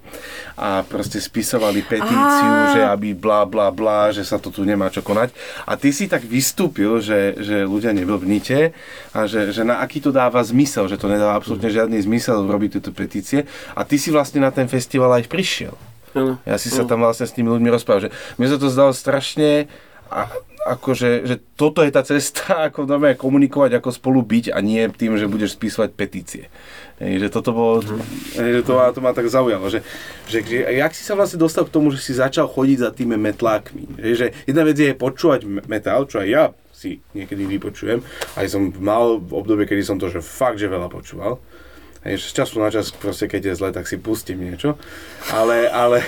[SPEAKER 1] a proste spisovali petíciu,
[SPEAKER 2] Á.
[SPEAKER 1] že aby bla bla bla, že sa to tu nemá čo konať. A ty si tak vystúpil, že, že ľudia neblbnite a že, že na aký to dáva zmysel, že to nedáva absolútne žiadny zmysel robiť tieto petície. A ty si vlastne na ten festival aj prišiel. Ja si sa tam vlastne s tými ľuďmi rozprával, že mne sa to zdalo strašne a, akože, že toto je tá cesta, [LAUGHS] ako normálne komunikovať, ako spolu byť a nie tým, že budeš spísovať petície. Hej, že toto bolo, hej, že to, ma, to ma tak zaujalo, že, že, že jak si sa vlastne dostal k tomu, že si začal chodiť za tými metlákmi. Hej, že jedna vec je počúvať me- metal, čo aj ja si niekedy vypočujem, aj som mal v obdobie, kedy som to že fakt, že veľa počúval. Hej, z času na čas, proste keď je zle, tak si pustím niečo. Ale, ale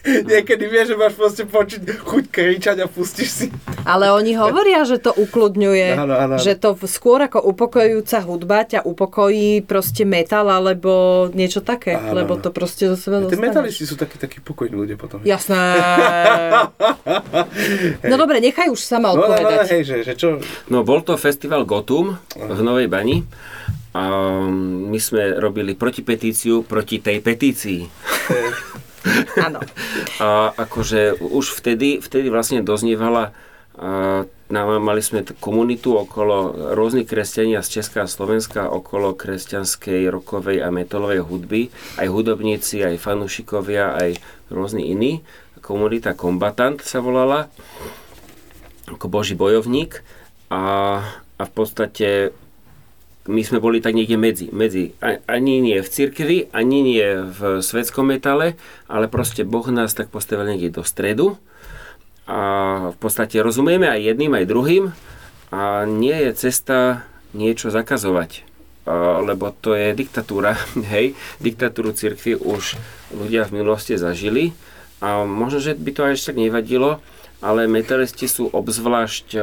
[SPEAKER 1] [LAUGHS] niekedy vieš, že máš proste počuť chuť kričať a pustíš si.
[SPEAKER 2] Ale oni hovoria, že to ukludňuje.
[SPEAKER 1] Áno, áno.
[SPEAKER 2] Že to skôr ako upokojujúca hudba ťa upokojí proste metal alebo niečo také.
[SPEAKER 1] Áno,
[SPEAKER 2] lebo to proste zo seba
[SPEAKER 1] Tí metalisti sú takí, takí pokojní ľudia potom.
[SPEAKER 2] Jasné. [LAUGHS] No dobre, nechaj už sama
[SPEAKER 1] No, no, no,
[SPEAKER 2] odpovedať.
[SPEAKER 1] hej, že, že čo?
[SPEAKER 3] No bol to festival Gotum v Novej Bani a my sme robili protipetíciu proti tej petícii. [LAUGHS]
[SPEAKER 2] Áno.
[SPEAKER 3] A akože už vtedy, vtedy vlastne doznievala mali sme komunitu okolo rôznych kresťania z Česka a Slovenska, okolo kresťanskej rokovej a metalovej hudby, aj hudobníci, aj fanúšikovia, aj rôzni iní. Komunita Kombatant sa volala, ako boží bojovník a, a v podstate my sme boli tak niekde medzi. medzi. Ani nie v cirkvi, ani nie v svetskom metale, ale proste Boh nás tak postavil niekde do stredu. A v podstate rozumieme aj jedným, aj druhým. A nie je cesta niečo zakazovať. Lebo to je diktatúra. [LAUGHS] Hej, diktatúru cirkvi už ľudia v minulosti zažili. A možno, že by to aj ešte tak nevadilo, ale metalisti sú obzvlášť e,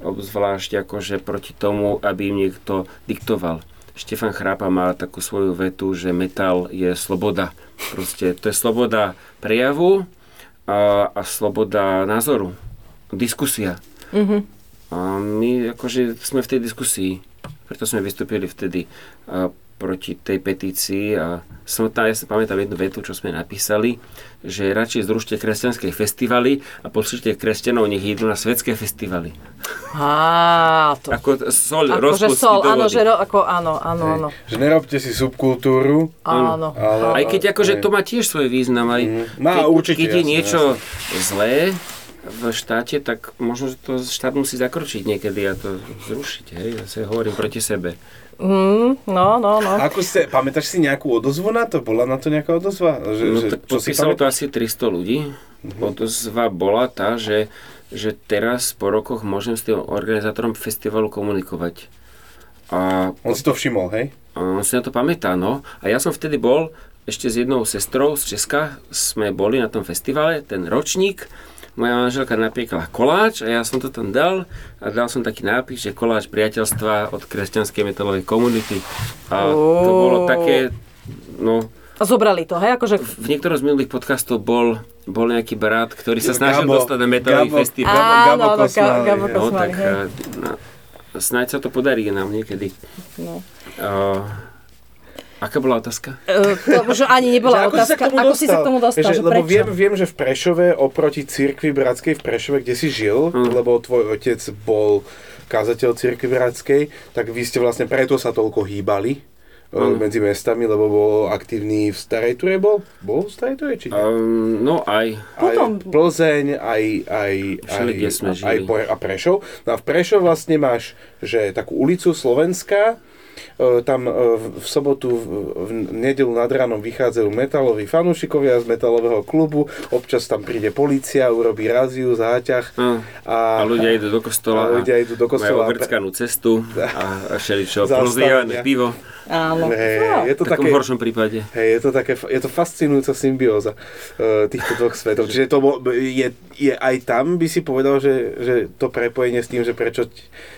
[SPEAKER 3] obzvlášť akože proti tomu, aby im niekto diktoval. Štefan Chrápa má takú svoju vetu, že metal je sloboda. Proste to je sloboda prejavu a, a sloboda názoru. Diskusia.
[SPEAKER 2] Mhm.
[SPEAKER 3] A my akože sme v tej diskusii. preto sme vystúpili vtedy uh, proti tej petícii a som tam, ja si pamätám jednu vetu, čo sme napísali, že radšej zrušte kresťanské festivaly a pošlite kresťanov, nech idú na svetské festivaly.
[SPEAKER 2] Á, to...
[SPEAKER 3] Ako sol, rozpustiť
[SPEAKER 2] sol,
[SPEAKER 3] do
[SPEAKER 2] áno, že ro, ako, áno, áno, áno.
[SPEAKER 1] Že nerobte si subkultúru,
[SPEAKER 2] Áno.
[SPEAKER 1] ale...
[SPEAKER 3] Aj keď akože to má tiež svoj význam, aj
[SPEAKER 1] Mhm. Má,
[SPEAKER 3] keď,
[SPEAKER 1] určite,
[SPEAKER 3] keď je
[SPEAKER 1] jasné,
[SPEAKER 3] niečo zlé v štáte, tak možno, že to štát musí zakročiť niekedy a to zrušiť, hej, zase hovorím proti sebe.
[SPEAKER 2] Mm, no, no, no.
[SPEAKER 1] Ako ste, pamätáš si nejakú odozvu na to? Bola na to nejaká odozva? Že,
[SPEAKER 3] No
[SPEAKER 1] že,
[SPEAKER 3] tak
[SPEAKER 1] čo si
[SPEAKER 3] podpísalo to asi 300 ľudí. Odozva bola tá, že, že teraz po rokoch môžem s tým organizátorom festivalu komunikovať. A
[SPEAKER 1] On si to všimol, hej?
[SPEAKER 3] A on si na to pamätá, no. A ja som vtedy bol ešte s jednou sestrou z Česka, sme boli na tom festivale, ten ročník, moja manželka napiekla koláč a ja som to tam dal a dal som taký nápis, že koláč priateľstva od kresťanskej metalovej komunity. A to bolo také, no,
[SPEAKER 2] A zobrali to, hej, akože...
[SPEAKER 3] v niektorom z minulých podcastov bol, bol nejaký brat, ktorý sa snažil
[SPEAKER 1] Gabo,
[SPEAKER 3] dostať na metalový
[SPEAKER 1] Gabo,
[SPEAKER 3] festival.
[SPEAKER 1] Gabo,
[SPEAKER 2] Áno,
[SPEAKER 1] Gabo
[SPEAKER 2] áno, Ga-
[SPEAKER 1] Kosmál,
[SPEAKER 2] Gabo
[SPEAKER 1] hej.
[SPEAKER 3] No, tak
[SPEAKER 2] hej.
[SPEAKER 3] no, snáď sa to podarí nám niekedy.
[SPEAKER 2] No.
[SPEAKER 3] Uh, aká bola otázka?
[SPEAKER 2] Uh, to možno ani nebola
[SPEAKER 1] Že ako si
[SPEAKER 2] otázka.
[SPEAKER 1] k tomu
[SPEAKER 2] ako si sa k tomu dostal?
[SPEAKER 1] Že,
[SPEAKER 2] že
[SPEAKER 1] lebo
[SPEAKER 2] prečo?
[SPEAKER 1] viem, viem, že v Prešove oproti cirkvi bratskej v Prešove, kde si žil,
[SPEAKER 3] Mm.
[SPEAKER 1] lebo tvoj otec bol kázateľ cirkvi bratskej, tak vy ste vlastne preto sa toľko hýbali e,
[SPEAKER 3] Mm.
[SPEAKER 1] medzi mestami, lebo bol aktívny v Starej Ture, bol? Bol v Starej Ture, či nie?
[SPEAKER 3] Um, no aj.
[SPEAKER 2] Potom-
[SPEAKER 1] Aj Plzeň, aj, aj, aj, aj
[SPEAKER 3] žili.
[SPEAKER 1] po, a Prešov. No a v Prešov vlastne máš, že takú ulicu Slovenská, e, tam e, v sobotu, v, nedelu nad ránom vychádzajú metaloví fanúšikovia z metalového klubu, občas tam príde policia, urobí raziu, záťah a,
[SPEAKER 3] a ľudia idú do kostola
[SPEAKER 1] a ľudia idú do kostola.
[SPEAKER 3] majú cestu a, a všeličo, [LAUGHS] pivo.
[SPEAKER 2] Áno.
[SPEAKER 1] Hej, je
[SPEAKER 3] V
[SPEAKER 1] to
[SPEAKER 3] takom
[SPEAKER 1] také,
[SPEAKER 3] horšom prípade.
[SPEAKER 1] Hej, je to, také, je to fascinujúca symbióza uh, týchto dvoch svetov. Čiže to je, je aj tam by si povedal, že, že to prepojenie s tým, že prečo,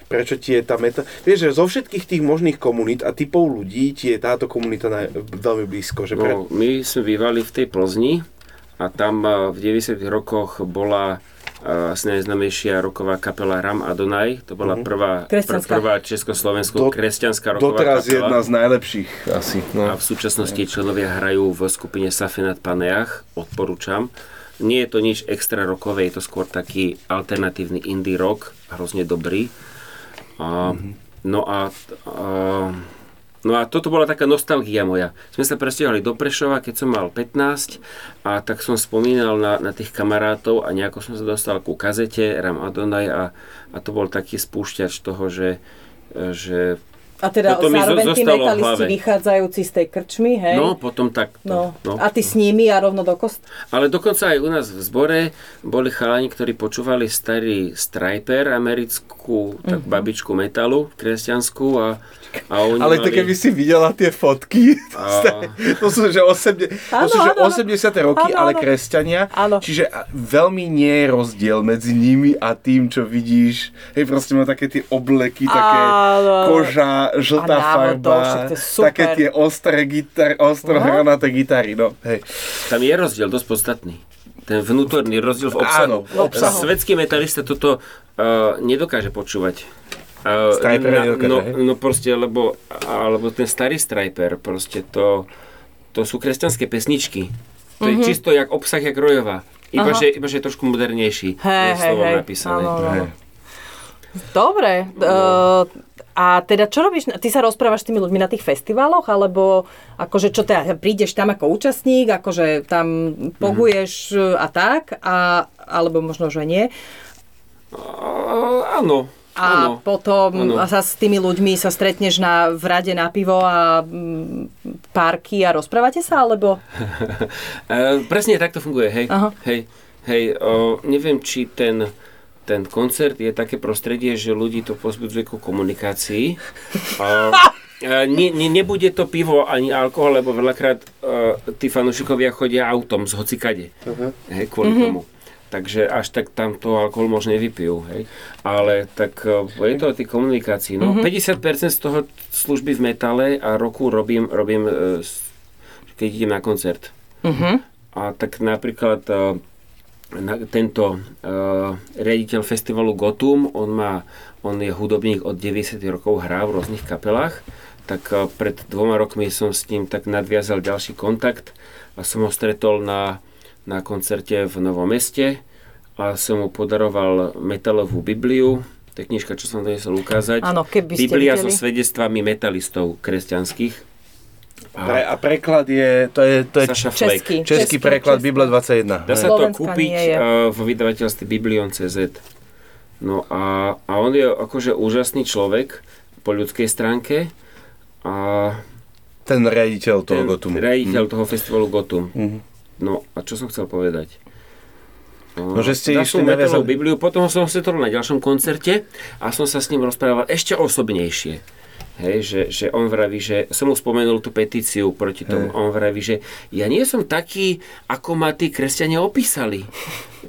[SPEAKER 1] prečo ti je tá meta... Vieš, že zo všetkých tých možných komunít a typov ľudí ti je táto komunita naj, veľmi blízko. Že pre,
[SPEAKER 3] No, my sme bývali v tej Plzni a tam a, v 90 rokoch bola asi najznamejšia roková kapela Ram Adonai. To bola prvá, pr- prvá československá
[SPEAKER 1] Do-
[SPEAKER 3] kresťanská roková
[SPEAKER 1] doteraz
[SPEAKER 3] kapela.
[SPEAKER 1] jedna z najlepších asi.
[SPEAKER 3] A
[SPEAKER 1] No.
[SPEAKER 3] v súčasnosti členovia hrajú v skupine Safinat Paneach, odporúčam. Nie je to nič extra rokové, je to skôr taký alternatívny indie rock, hrozne dobrý. A, No a, a No a toto bola taká nostalgia moja. Sme sa presťahovali do Prešova, keď som mal 15 a tak som spomínal na, na tých kamarátov a nejako som sa dostal ku kazete Ram Adonai a, a to bol taký spúšťač toho, že, že
[SPEAKER 2] A teda
[SPEAKER 3] zo-
[SPEAKER 2] zároveň tí metalisti vychádzajúci z tej krčmy, hej?
[SPEAKER 3] no potom tak.
[SPEAKER 2] No.
[SPEAKER 3] no.
[SPEAKER 2] A ty s nimi a rovno do kost...
[SPEAKER 3] Ale dokonca aj u nás v zbore boli chalani, ktorí počúvali starý Striper, americkú tak babičku metalu, kresťanskú a, a oni
[SPEAKER 1] Ale
[SPEAKER 3] mali...
[SPEAKER 1] to keby si videla tie fotky, to,
[SPEAKER 3] A-
[SPEAKER 1] to sú že, 80, to
[SPEAKER 2] Áno,
[SPEAKER 1] sú, že
[SPEAKER 2] áno, áno.
[SPEAKER 1] 80. roky,
[SPEAKER 2] Áno,
[SPEAKER 1] ale
[SPEAKER 2] áno.
[SPEAKER 1] kresťania.
[SPEAKER 2] Áno.
[SPEAKER 1] Čiže veľmi nie je rozdiel medzi nimi a tým, čo vidíš. Hej, proste má také tie obleky, také
[SPEAKER 2] Áno.
[SPEAKER 1] koža, žltá
[SPEAKER 2] do
[SPEAKER 1] farba,
[SPEAKER 2] to
[SPEAKER 1] také tie ostré gitar, ostro
[SPEAKER 2] No.
[SPEAKER 1] hranaté gitary. No, hej.
[SPEAKER 3] Tam je rozdiel dosť podstatný. Ten vnútorný rozdiel v obsahu.
[SPEAKER 1] Áno, v obsahu.
[SPEAKER 3] Svetský metalista toto uh, nedokáže počúvať. Uh,
[SPEAKER 1] Striper nedokáže,
[SPEAKER 3] no,
[SPEAKER 1] hej?
[SPEAKER 3] no proste, lebo, alebo ten starý Striper, proste to, to sú kresťanské pesničky. To je čisto jak obsah, jak rojová. Iba,
[SPEAKER 2] Mhm.
[SPEAKER 3] Že, iba, že je trošku modernejší.
[SPEAKER 2] Hej, hej, hej.
[SPEAKER 3] napísané.
[SPEAKER 2] Áno. Dobre. Uh, a teda čo robíš? Ty sa rozprávaš s tými ľuďmi na tých festivaloch, alebo akože čo teda, prídeš tam ako účastník, akože tam pohuješ uh, a tak, a, alebo možno, že nie.
[SPEAKER 3] Uh, áno.
[SPEAKER 2] A
[SPEAKER 3] áno.
[SPEAKER 2] potom
[SPEAKER 3] áno.
[SPEAKER 2] sa s tými ľuďmi sa stretneš na, v rade na pivo a mm, párky a rozprávate sa, alebo...
[SPEAKER 3] Uh, [LAUGHS] presne tak to funguje, hej.
[SPEAKER 2] Aha.
[SPEAKER 3] Hej, hej uh, neviem, či ten, ten koncert je také prostredie, že ľudí to pozbudzuje ku komunikácii. Uh, ne, ne, nebude to pivo ani alkohol, lebo veľakrát uh, tí fanúšikovia chodia autom z hocikade. Hej, kvôli tomu. Takže až tak tam to alkohol možno nevypijú, hej. Ale tak uh, je to o tej komunikácii. No, 50% z toho služby v metale a roku robím, robím s- keď idem na koncert.
[SPEAKER 2] Uh-huh.
[SPEAKER 3] A tak napríklad uh, na, tento uh, riaditeľ festivalu Gotum, on, má, on je hudobník od 90 rokov, hrá v rôznych kapelách, tak uh, pred dvoma rokmi som s ním tak nadviazal ďalší kontakt a som ho stretol na, na koncerte v Novom meste a som mu podaroval metalovú Bibliu, to je knižka, čo som doniesol ukázať.
[SPEAKER 2] Áno, keby ste
[SPEAKER 3] Biblia
[SPEAKER 2] videli.
[SPEAKER 3] so svedectvami metalistov kresťanských.
[SPEAKER 1] Pre, a preklad je, to je, to je
[SPEAKER 3] Saša Flek.
[SPEAKER 2] Český.
[SPEAKER 1] český preklad Bible 21.
[SPEAKER 3] Dá sa to
[SPEAKER 2] Slovenska
[SPEAKER 3] kúpiť uh, v vydavateľstve Biblion.cz. No a, a on je akože úžasný človek po ľudskej stránke a
[SPEAKER 1] Ten riaditeľ toho
[SPEAKER 3] ten
[SPEAKER 1] Gotumu.
[SPEAKER 3] riaditeľ toho festivalu Gotum.
[SPEAKER 1] Mhm.
[SPEAKER 3] No a čo som chcel povedať?
[SPEAKER 1] No, že ste išli naviazať-
[SPEAKER 3] Bibliu, potom som sa stretol na ďalšom koncerte a som sa s ním rozprával ešte osobnejšie. Hej, že, že on vraví, že som mu spomenul tú petíciu proti tomu.
[SPEAKER 1] Hej.
[SPEAKER 3] On vraví, že ja nie som taký, ako ma tí kresťania opísali.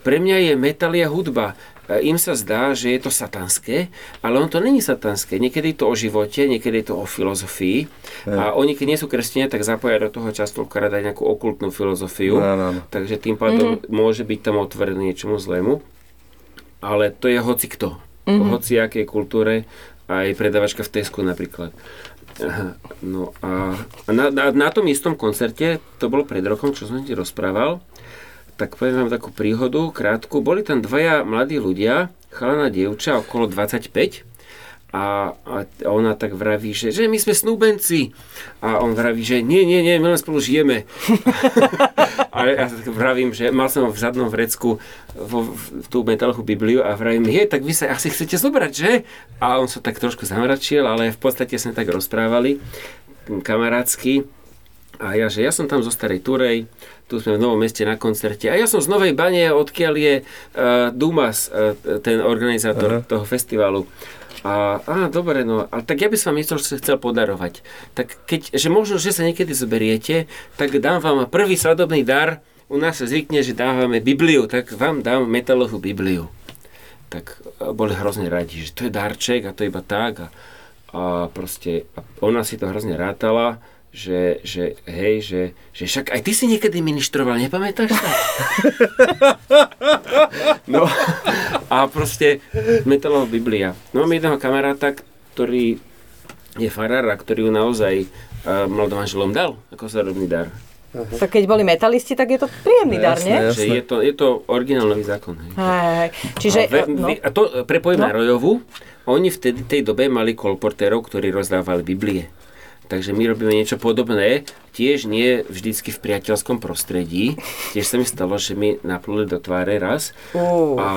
[SPEAKER 3] Pre mňa je metalia hudba. E, Im sa zdá, že je to satanské, ale on to není satanské. Niekedy je to o živote, niekedy je to o filozofii. A oni, keď nie sú kresťania, tak zapoja do toho častokrát aj nejakú okultnú filozofiu.
[SPEAKER 1] Áno, áno.
[SPEAKER 3] Takže tým pádom mm-hmm. môže byť tam otvorený niečomu zlému. Ale to je hoci kto. Mm-hmm. Hoci akej kultúre, aj predavačka v Tesku napríklad. Aha, No a, a na, na, na tom istom koncerte, to bolo pred rokom, čo som ti rozprával, tak poviem vám takú príhodu, krátku. Boli tam dvaja mladí ľudia, chalana dievča, okolo 25, a, a ona tak vraví, že, že my sme snúbenci. A on vraví, že nie, nie, nie, my len spolu žijeme. [LAUGHS] a ja tak vravím, že mal som v zadnom vrecku vo, v, tú metalovú Bibliu a vravím, je, tak vy sa asi chcete zobrať, že? A on sa tak trošku zamračil, ale v podstate sme tak rozprávali kamarátsky. A ja, že ja som tam zo Starej Turej, tu sme v Novom meste na koncerte a ja som z Novej Bane, odkiaľ je uh, Dumas, uh, ten organizátor
[SPEAKER 1] Aha.
[SPEAKER 3] toho festivalu. A, á, dobre, no, ale tak ja by som vám niečo chcel podarovať. Tak keď, že možno, že sa niekedy zoberiete, tak dám vám prvý svadobný dar. U nás sa zvykne, že dávame Bibliu, tak vám dám metalovú Bibliu. Tak e, boli hrozne radi, že to je darček a to iba tak. A, a proste a ona si to hrozne rátala, že, že hej, že, že však aj ty si niekedy ministroval, nepamätáš sa? [LAUGHS] no a proste metalová Biblia. No mám jedného kamaráta, ktorý je farár a ktorý ju naozaj uh, mladom manželom dal ako zárodný dar.
[SPEAKER 2] Tak keď boli metalisti, tak je to príjemný dar,
[SPEAKER 1] Jasné,
[SPEAKER 2] nie?
[SPEAKER 1] jasné.
[SPEAKER 3] Že je to, je to originálny zákon. Hej.
[SPEAKER 2] Hej. Čiže,
[SPEAKER 3] a, ve,
[SPEAKER 2] no,
[SPEAKER 3] vy- a to prepojím
[SPEAKER 2] No.
[SPEAKER 3] na Rojovu. Oni vtedy tej dobe mali kolportérov, ktorí rozdávali Biblie. Takže my robíme niečo podobné, tiež nie vždycky v priateľskom prostredí. Tiež sa mi stalo, že mi napluli do tváre raz.
[SPEAKER 2] Ú.
[SPEAKER 3] A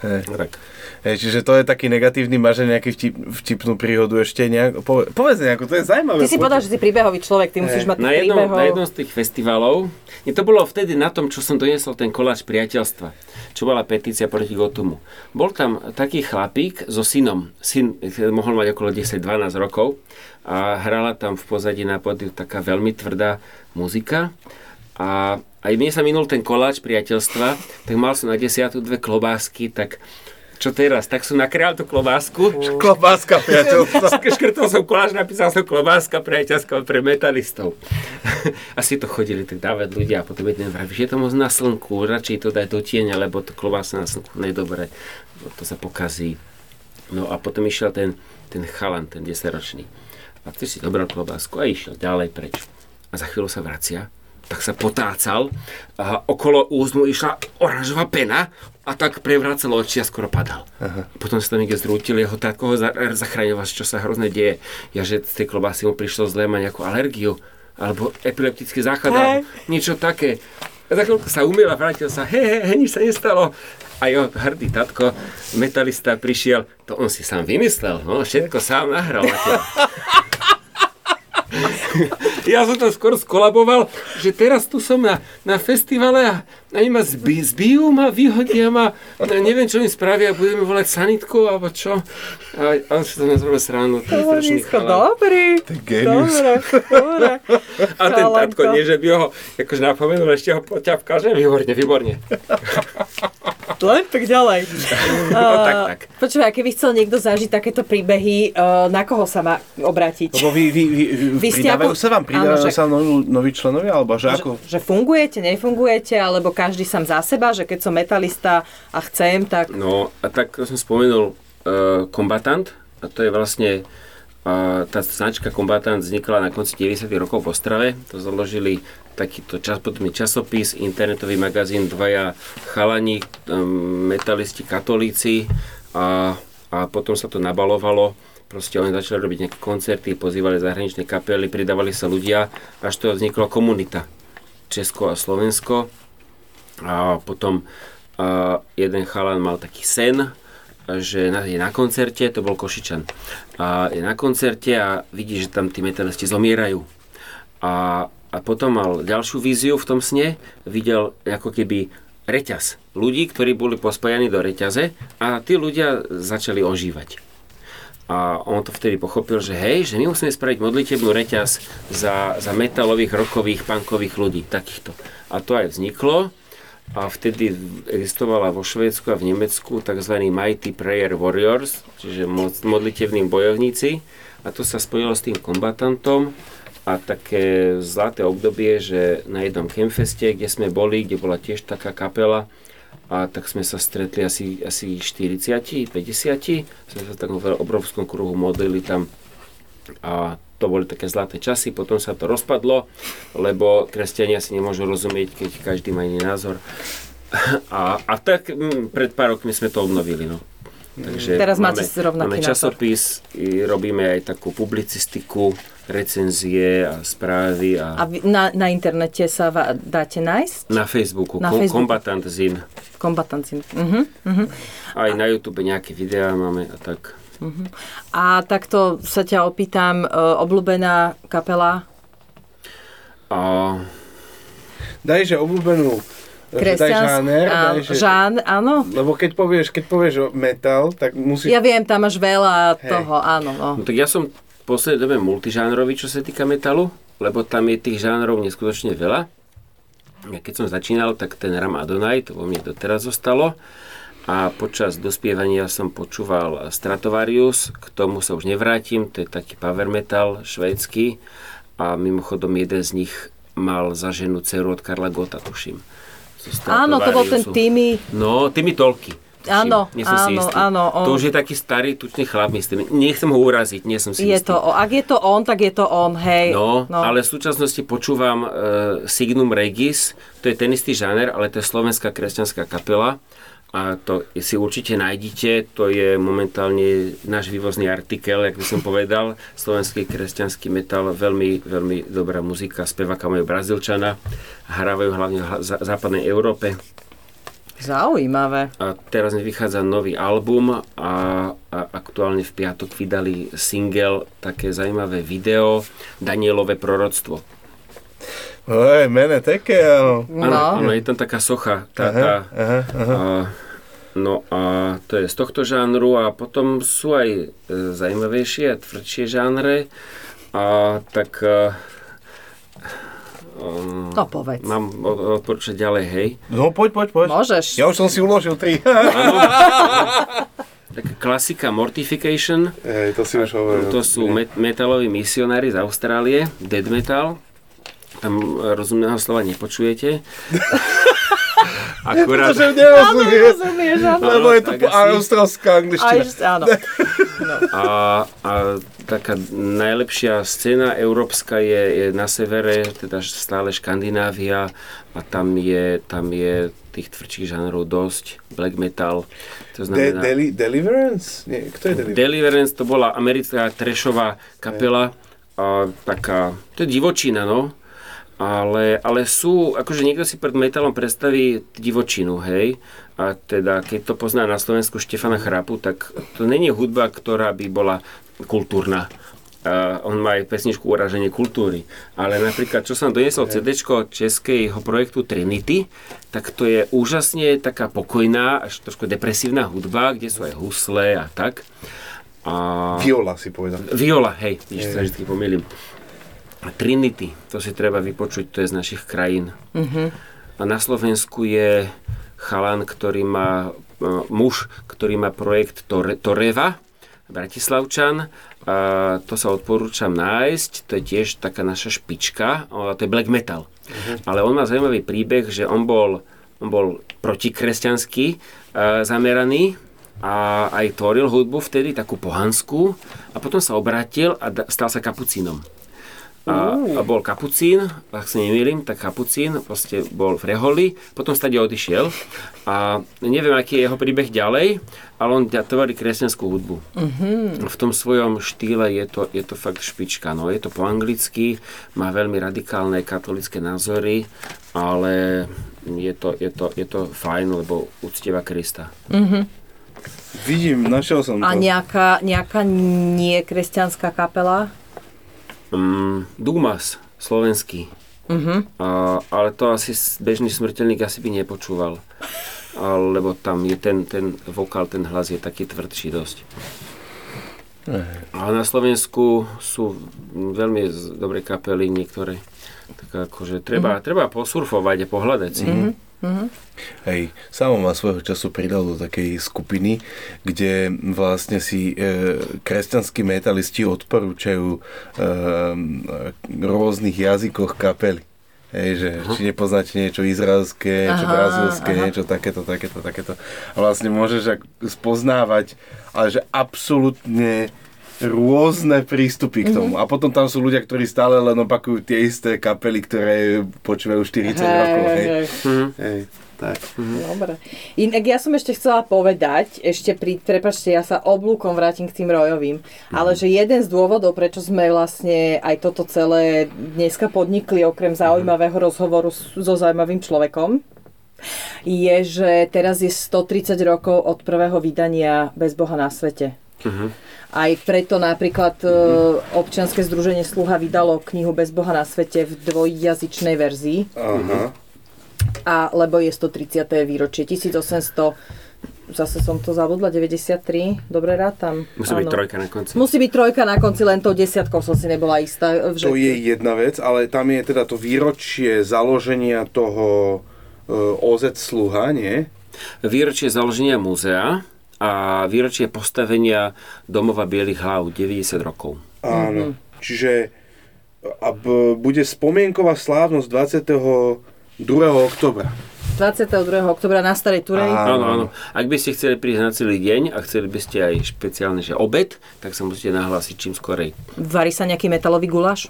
[SPEAKER 1] Hej.
[SPEAKER 3] tak.
[SPEAKER 1] Hej, čiže to je taký negatívny, máš nejaký vtip, vtipnú príhodu ešte nejak, pove, povedz nejakú, to je zaujímavé.
[SPEAKER 2] ty si povedal, že si príbehový človek, ty musíš mať
[SPEAKER 3] Na jednom,
[SPEAKER 2] príbehov.
[SPEAKER 3] na jednom z tých festivalov, nie, to bolo vtedy na tom, čo som doniesol ten koláč priateľstva, čo bola petícia proti Gotumu. Bol tam taký chlapík so synom, syn eh, mohol mať okolo 10-12 rokov a hrala tam v pozadí na podiu taká veľmi tvrdá muzika a aj mne sa minul ten koláč priateľstva, tak mal som na desiatu dve klobásky, tak čo teraz? Tak som nakryal tú klobásku,
[SPEAKER 1] Klobáska, priateľstva. [LAUGHS]
[SPEAKER 3] Škrtol som koláž, napísal som klobáska priateľská pre metalistov. [LAUGHS] Asi to chodili tak dávať ľudia a potom jeden vraví, že je to moc na slnku, radšej to dať do tieňa, lebo to klobása na slnku je dobré, to sa pokazí. No a potom išiel ten, ten chalan, ten 10-ročný. A ty si dobral klobásku a išiel ďalej preč. A za chvíľu sa vracia, tak sa potácal a okolo úzmu išla oranžová pena a tak prevrácal oči a skoro padal. Aha. Potom sa tam niekde zrútil, jeho tátko ho za- zachraňoval, čo sa hrozne deje. Ja, že z tej klobásy mu prišlo zlé, má nejakú alergiu alebo epileptický záchvat, alebo niečo také. A za chvíľku sa umiel a vrátil sa, hej, hej, hej, nič sa nestalo. A jeho hrdý tatko, metalista, prišiel, to on si sám vymyslel, no, všetko sám nahral. [LAUGHS] Ja som to skoro skolaboval, že teraz tu som na, na festivale a oni ma zbi, zbijú ma, vyhodia ma, neviem čo im spravia, budeme volať sanitku alebo čo. A on si to nezrobil srandu, to je strašný
[SPEAKER 2] Hľadisko,
[SPEAKER 3] chalán.
[SPEAKER 2] dobrý.
[SPEAKER 1] genius.
[SPEAKER 2] Dobre, dobre.
[SPEAKER 3] A ten tatko, nie že by ho akože napomenul, ešte ho poťapkal, že výborne, výborne. [LAUGHS]
[SPEAKER 2] Len tak ďalej. [LAUGHS]
[SPEAKER 3] No, tak, tak.
[SPEAKER 2] Počúvaj, keby chcel niekto zažiť takéto príbehy, uh, na koho sa má obrátiť?
[SPEAKER 1] Lebo vy, vy, vy, vy pridávajú
[SPEAKER 2] ako-
[SPEAKER 1] sa vám, pridávajú
[SPEAKER 2] Áno, že-
[SPEAKER 1] sa noví, noví členovia, alebo že ako?
[SPEAKER 2] Že fungujete, nefungujete, alebo každý sám za seba, že keď som metalista a chcem, tak
[SPEAKER 3] No a tak som spomenul uh, Combatant a to je vlastne uh, tá značka Combatant vznikla na konci 90. rokov v Ostrave. To založili takýto čas, potom časopis, internetový magazín, dvaja chalani, um, metalisti, katolíci a, a potom sa to nabalovalo. Proste oni začali robiť nejaké koncerty, pozývali zahraničné kapely, pridávali sa ľudia, až to vznikla komunita. Česko a Slovensko. A potom a jeden chalan mal taký sen, že je na koncerte, to bol Košičan, a je na koncerte a vidí, že tam tí metalisti zomierajú. A, a potom mal ďalšiu víziu v tom sne, videl ako keby reťaz ľudí, ktorí boli pospájani do reťaze a tí ľudia začali ožívať. A on to vtedy pochopil, že hej, že my musíme spraviť modlitebnú reťaz za, za metalových, rokových, punkových ľudí, takýchto. A to aj vzniklo. A vtedy existovala vo Švédsku a v Nemecku tzv. Mighty Prayer Warriors, čiže mo- modlitevní bojovníci. A to sa spojilo s tým kombatantom a také zlaté obdobie, že na jednom campfeste, kde sme boli, kde bola tiež taká kapela, a tak sme sa stretli asi, asi 40, 50, sme sa v takom obrovskom kruhu modlili tam a to boli také zlaté časy, potom sa to rozpadlo, lebo kresťania si nemôžu rozumieť, keď každý má iný názor. [LAUGHS] A, a tak mm, pred pár rokmi sme to obnovili. No. Takže
[SPEAKER 2] Teraz máte rovnaký
[SPEAKER 3] máme
[SPEAKER 2] názor.
[SPEAKER 3] časopis, i robíme aj takú publicistiku, recenzie a správy
[SPEAKER 2] a
[SPEAKER 3] a,
[SPEAKER 2] vy, na, na internete sa va, dáte nájsť?
[SPEAKER 3] na Facebooku,
[SPEAKER 2] Na Facebooku.
[SPEAKER 3] Kombatant Zin.
[SPEAKER 2] Kombatanci. Uh-huh, uh-huh.
[SPEAKER 3] Aj na YouTube nejaké videá máme a tak.
[SPEAKER 2] A takto sa ťa opýtam, uh, obľúbená kapela
[SPEAKER 3] A
[SPEAKER 1] Daj, že obľúbenú daj žáner,
[SPEAKER 2] Áno,
[SPEAKER 1] daj, že,
[SPEAKER 2] žán, áno.
[SPEAKER 1] Lebo keď povieš, keď povieš o metal, tak musíš...
[SPEAKER 2] Ja viem, tam máš veľa
[SPEAKER 1] Hej.
[SPEAKER 2] toho, áno. No.
[SPEAKER 3] No tak ja som v poslednej dobe multižánrový, čo sa týka metalu, lebo tam je tých žánrov neskutočne veľa. Ja keď som začínal, tak ten Ram Adonai, to vo mne doteraz zostalo. A počas dospievania som počúval Stratovarius, k tomu sa už nevrátim, to je taký power metal švédsky. A mimochodom jeden z nich mal za ženu dceru od Karla Gota, tuším.
[SPEAKER 2] Áno, to bol ten. Týmy.
[SPEAKER 3] No, tými tolky.
[SPEAKER 2] Áno, áno, áno, on-
[SPEAKER 3] To už je taký starý, tučný chlap, myslím. Nechcem ho uraziť, nie som si
[SPEAKER 2] Je
[SPEAKER 3] istý.
[SPEAKER 2] to, ak je to on, tak je to on, hej.
[SPEAKER 3] No, no, ale v súčasnosti počúvam uh, Signum Regis, to je ten istý žáner, ale to je slovenská kresťanská kapela a to si určite nájdete, to je momentálne náš vývozný artikel, jak by som povedal, slovenský kresťanský metal, veľmi, veľmi dobrá muzika, speváka majú Brazílčana, hrávajú hlavne v západnej Európe
[SPEAKER 2] Zaujímavé.
[SPEAKER 3] a teraz mi vychádza nový album a, a aktuálne v piatok vydali single, také zaujímavé video, Danielové proroctvo.
[SPEAKER 1] Hej, mene také, áno.
[SPEAKER 3] Áno,
[SPEAKER 2] No.
[SPEAKER 3] áno, je tam taká socha. Tá,
[SPEAKER 1] Aha,
[SPEAKER 3] tá,
[SPEAKER 1] aha, aha.
[SPEAKER 3] a, no a to je z tohto žánru a potom sú aj e, zaujímavejšie a tvrdšie žánre. A tak e, um,
[SPEAKER 2] No povedz.
[SPEAKER 3] mám odporúčať ďalej, hej.
[SPEAKER 1] No poď, poď, poď.
[SPEAKER 2] Môžeš.
[SPEAKER 1] Ja už som si uložil tri. [LAUGHS]
[SPEAKER 3] Taká klasika Mortification,
[SPEAKER 1] Hej, to si už hovoril.
[SPEAKER 3] to sú met- metaloví misionári z Austrálie, dead metal. Tam rozumného slova nepočujete. [LAUGHS] Akurát,
[SPEAKER 1] Pretože nerozumieš,
[SPEAKER 2] rozumieš, áno.
[SPEAKER 1] lebo je to
[SPEAKER 2] Aj,
[SPEAKER 1] angličtina.
[SPEAKER 2] áno.
[SPEAKER 3] A, a taká najlepšia scéna európska je, je na severe, teda stále Škandinávia a tam je, tam je tých tvrdších žánrov dosť, black metal, to
[SPEAKER 1] De-
[SPEAKER 3] znamená...
[SPEAKER 1] deli- Deliverance? Nie, kto je Deliverance?
[SPEAKER 3] Deliverance to bola americká trešová kapela, a taká, to je divočina, no. Ale, ale sú, akože niekto si pred metalom predstaví divočinu, hej. A teda, keď to pozná na Slovensku Štefana Chrapu, tak to není hudba, ktorá by bola kultúrna. Uh, on má aj pesničku Uraženie kultúry. Ale napríklad, čo som doniesol CD českého projektu Trinity, tak to je úžasne taká pokojná, až trošku depresívna hudba, kde sú aj husle a tak. A...
[SPEAKER 1] Viola si povedal.
[SPEAKER 3] Viola, hej, vidíš, sa vždy pomýlim. A Trinity, to si treba vypočuť, to je z našich krajín. A na Slovensku je chalan, ktorý má, e, muž, ktorý má projekt Tore, Toreva, Bratislavčan. A to sa odporúčam nájsť, to je tiež taká naša špička, to je black metal. Uh-huh. Ale on má zaujímavý príbeh, že on bol, on bol protikresťanský uh, zameraný a aj tvoril hudbu vtedy, takú pohanskú a potom sa obrátil a stal sa kapucínom. A, a bol kapucín, ak sa nemýlim, tak kapucín proste bol v Reholi, potom stade odišiel a neviem, aký je jeho príbeh ďalej, ale on tvorí kresťanskú hudbu. Mm-hmm. V tom svojom štýle je to, je to fakt špička, no je to po anglicky, má veľmi radikálne katolické názory, ale je to, je to, je to fajn, lebo uctieva Krista. Mm-hmm.
[SPEAKER 1] Vidím, našiel som to.
[SPEAKER 2] A nejaká, nejaká niekresťanská kapela?
[SPEAKER 3] Um, Dumas, slovenský. Uh-huh. A, ale to asi bežný smrteľník asi by nepočúval. lebo tam je ten, ten vokál, ten hlas je taký tvrdší dosť. A na Slovensku sú veľmi dobré kapely niektoré. Tak akože treba, uh-huh. treba posurfovať a pohľadať si. Uh-huh.
[SPEAKER 1] Mm-hmm. Hej, samo ma svojho času pridal do takej skupiny, kde vlastne si e, kresťanskí metalisti odporúčajú e, rôznych jazykoch kapely. Hej, že uh-huh. či nepoznáte niečo izraelské, niečo aha, brazilské, aha. niečo takéto, takéto, takéto. A vlastne môžeš spoznávať, ale že absolútne rôzne prístupy k tomu. Mm-hmm. A potom tam sú ľudia, ktorí stále len opakujú tie isté kapely, ktoré počúvajú 40 hey, rokov. Hej. Hej. Mm-hmm. hej. Tak.
[SPEAKER 2] Mm-hmm. Dobre. Inak ja som ešte chcela povedať, ešte pri, prepačte, ja sa oblúkom vrátim k tým rojovým, mm-hmm. ale že jeden z dôvodov, prečo sme vlastne aj toto celé dneska podnikli, okrem mhm. zaujímavého rozhovoru so zaujímavým človekom, je, že teraz je 130 rokov od prvého vydania Bez Boha na svete. Uh-huh. Aj preto napríklad uh-huh. občianske združenie Sluha vydalo knihu Bez Boha na svete v dvojjazyčnej verzii. Uh-huh. A lebo je 130. výročie 1800 zase som to zabudla, 93, dobre rátam.
[SPEAKER 3] Musí byť trojka na konci.
[SPEAKER 2] Musí byť trojka na konci, len tou desiatkou som si nebola istá.
[SPEAKER 1] Že... To je jedna vec, ale tam je teda to výročie založenia toho uh, OZ Sluha, nie?
[SPEAKER 3] Výročie založenia múzea a výročie postavenia domova Bielých hlav 90 rokov.
[SPEAKER 1] Áno, mm-hmm. čiže a b- bude spomienková slávnosť 22. oktobra.
[SPEAKER 2] 22. oktobra na Starej Turej.
[SPEAKER 3] Áno, áno. Ak by ste chceli prísť na celý deň a chceli by ste aj špeciálne, že obed, tak sa musíte nahlásiť čím skorej.
[SPEAKER 2] Varí sa nejaký metalový guláš?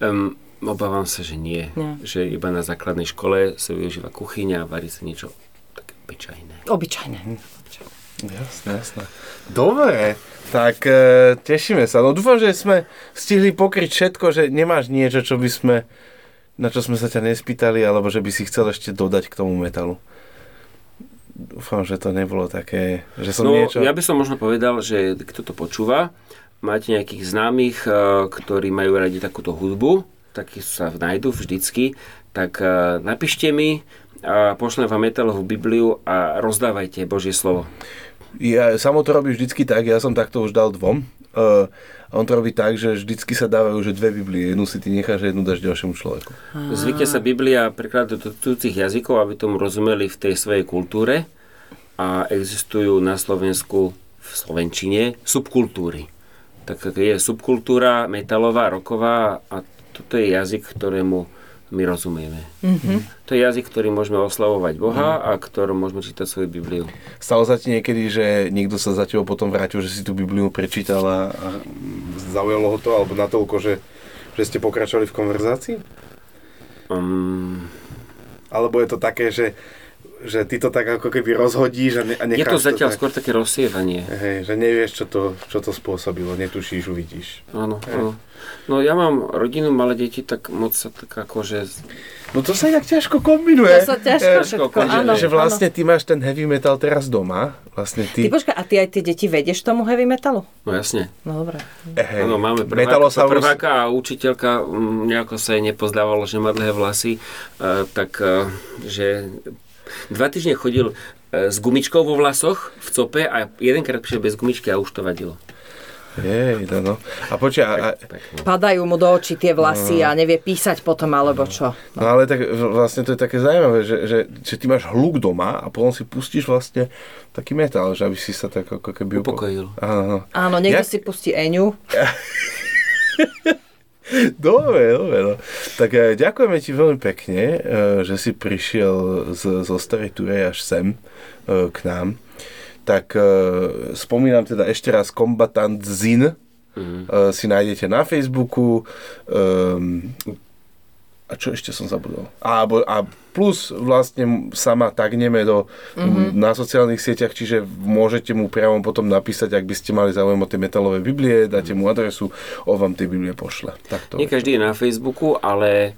[SPEAKER 3] Um, obávam sa, že nie. nie. Že iba na základnej škole sa využíva kuchyňa a varí sa niečo také obyčajné.
[SPEAKER 2] Obyčajné.
[SPEAKER 1] Jasné, jasné. Dobre, tak e, tešíme sa. No dúfam, že sme stihli pokryť všetko, že nemáš niečo, čo by sme, na čo sme sa ťa nespýtali, alebo že by si chcel ešte dodať k tomu metalu. Dúfam, že to nebolo také, že som
[SPEAKER 3] no,
[SPEAKER 1] niečo...
[SPEAKER 3] ja by som možno povedal, že kto to počúva, máte nejakých známych, e, ktorí majú radi takúto hudbu, takí sa nájdu vždycky, tak e, napíšte mi, a pošlem vám metalovú Bibliu a rozdávajte Božie slovo.
[SPEAKER 1] Ja, samo to robí vždycky tak, ja som takto už dal dvom. Uh, on to robí tak, že vždycky sa dávajú že dve Biblie. Jednu si ty necháš, jednu dáš ďalšiemu človeku.
[SPEAKER 3] Zvykne sa Biblia prekladať do cudzích jazykov, aby tomu rozumeli v tej svojej kultúre a existujú na Slovensku v Slovenčine subkultúry. Tak je subkultúra metalová, roková a toto je jazyk, ktorému my rozumieme. Mm-hmm. To je jazyk, ktorý môžeme oslavovať Boha mm. a ktorom môžeme čítať svoju Bibliu.
[SPEAKER 1] Stalo sa ti niekedy, že niekto sa za tebou potom vrátil, že si tú Bibliu prečítal a, a zaujalo ho to, alebo natoľko, že, že ste pokračovali v konverzácii? Um... Alebo je to také, že že ty to tak ako keby rozhodíš a, ne, a necháš
[SPEAKER 3] Je to zatiaľ to tak, skôr také rozsievanie.
[SPEAKER 1] Hej, že nevieš, čo to, čo to spôsobilo, netušíš, uvidíš.
[SPEAKER 3] Áno, áno. No ja mám rodinu, malé deti, tak moc sa tak akože...
[SPEAKER 1] No to sa inak ťažko kombinuje.
[SPEAKER 2] To sa ťažko e, všetko, áno.
[SPEAKER 1] Že vlastne ty máš ten heavy metal teraz doma. Vlastne ty...
[SPEAKER 2] Ty počka, a ty aj tie deti vedieš tomu heavy metalu?
[SPEAKER 3] No jasne.
[SPEAKER 2] No dobré.
[SPEAKER 3] Áno, máme prváka, prváka a učiteľka mm, nejako sa jej nepozdávalo, že má dlhé vlasy, uh, tak uh, že Dva týždne chodil e, s gumičkou vo vlasoch v cope a jedenkrát prišiel bez gumičky a už to vadilo.
[SPEAKER 1] Jej, no, no. A počkaj, a,
[SPEAKER 2] Padajú mu do očí tie vlasy a nevie písať potom, alebo čo.
[SPEAKER 1] no ale tak vlastne to je také zaujímavé, že, že, že ty máš hluk doma a potom si pustíš vlastne taký metal, že aby si sa tak ako keby... upo-
[SPEAKER 3] Upokojil.
[SPEAKER 1] Áno, áno.
[SPEAKER 2] Áno, niekto
[SPEAKER 1] Ja-
[SPEAKER 2] si pustí Eňu. [LAUGHS]
[SPEAKER 1] Dobre, dobre. No. Tak eh, ďakujeme ti veľmi pekne, eh, že si prišiel z, zo Starej Turej až sem eh, k nám. Tak spomínam teda ešte raz Combatant Zin. Mm. Si nájdete na Facebooku. ehm, a čo ešte som zabudol? A, a plus vlastne sa ma tagneme do, mm-hmm. na sociálnych sieťach, čiže môžete mu priamo potom napísať, ak by ste mali záujem o tie metalové Biblie, dáte mu adresu, on vám tie Biblie pošle. Tak to.
[SPEAKER 3] Nie každý je na Facebooku, ale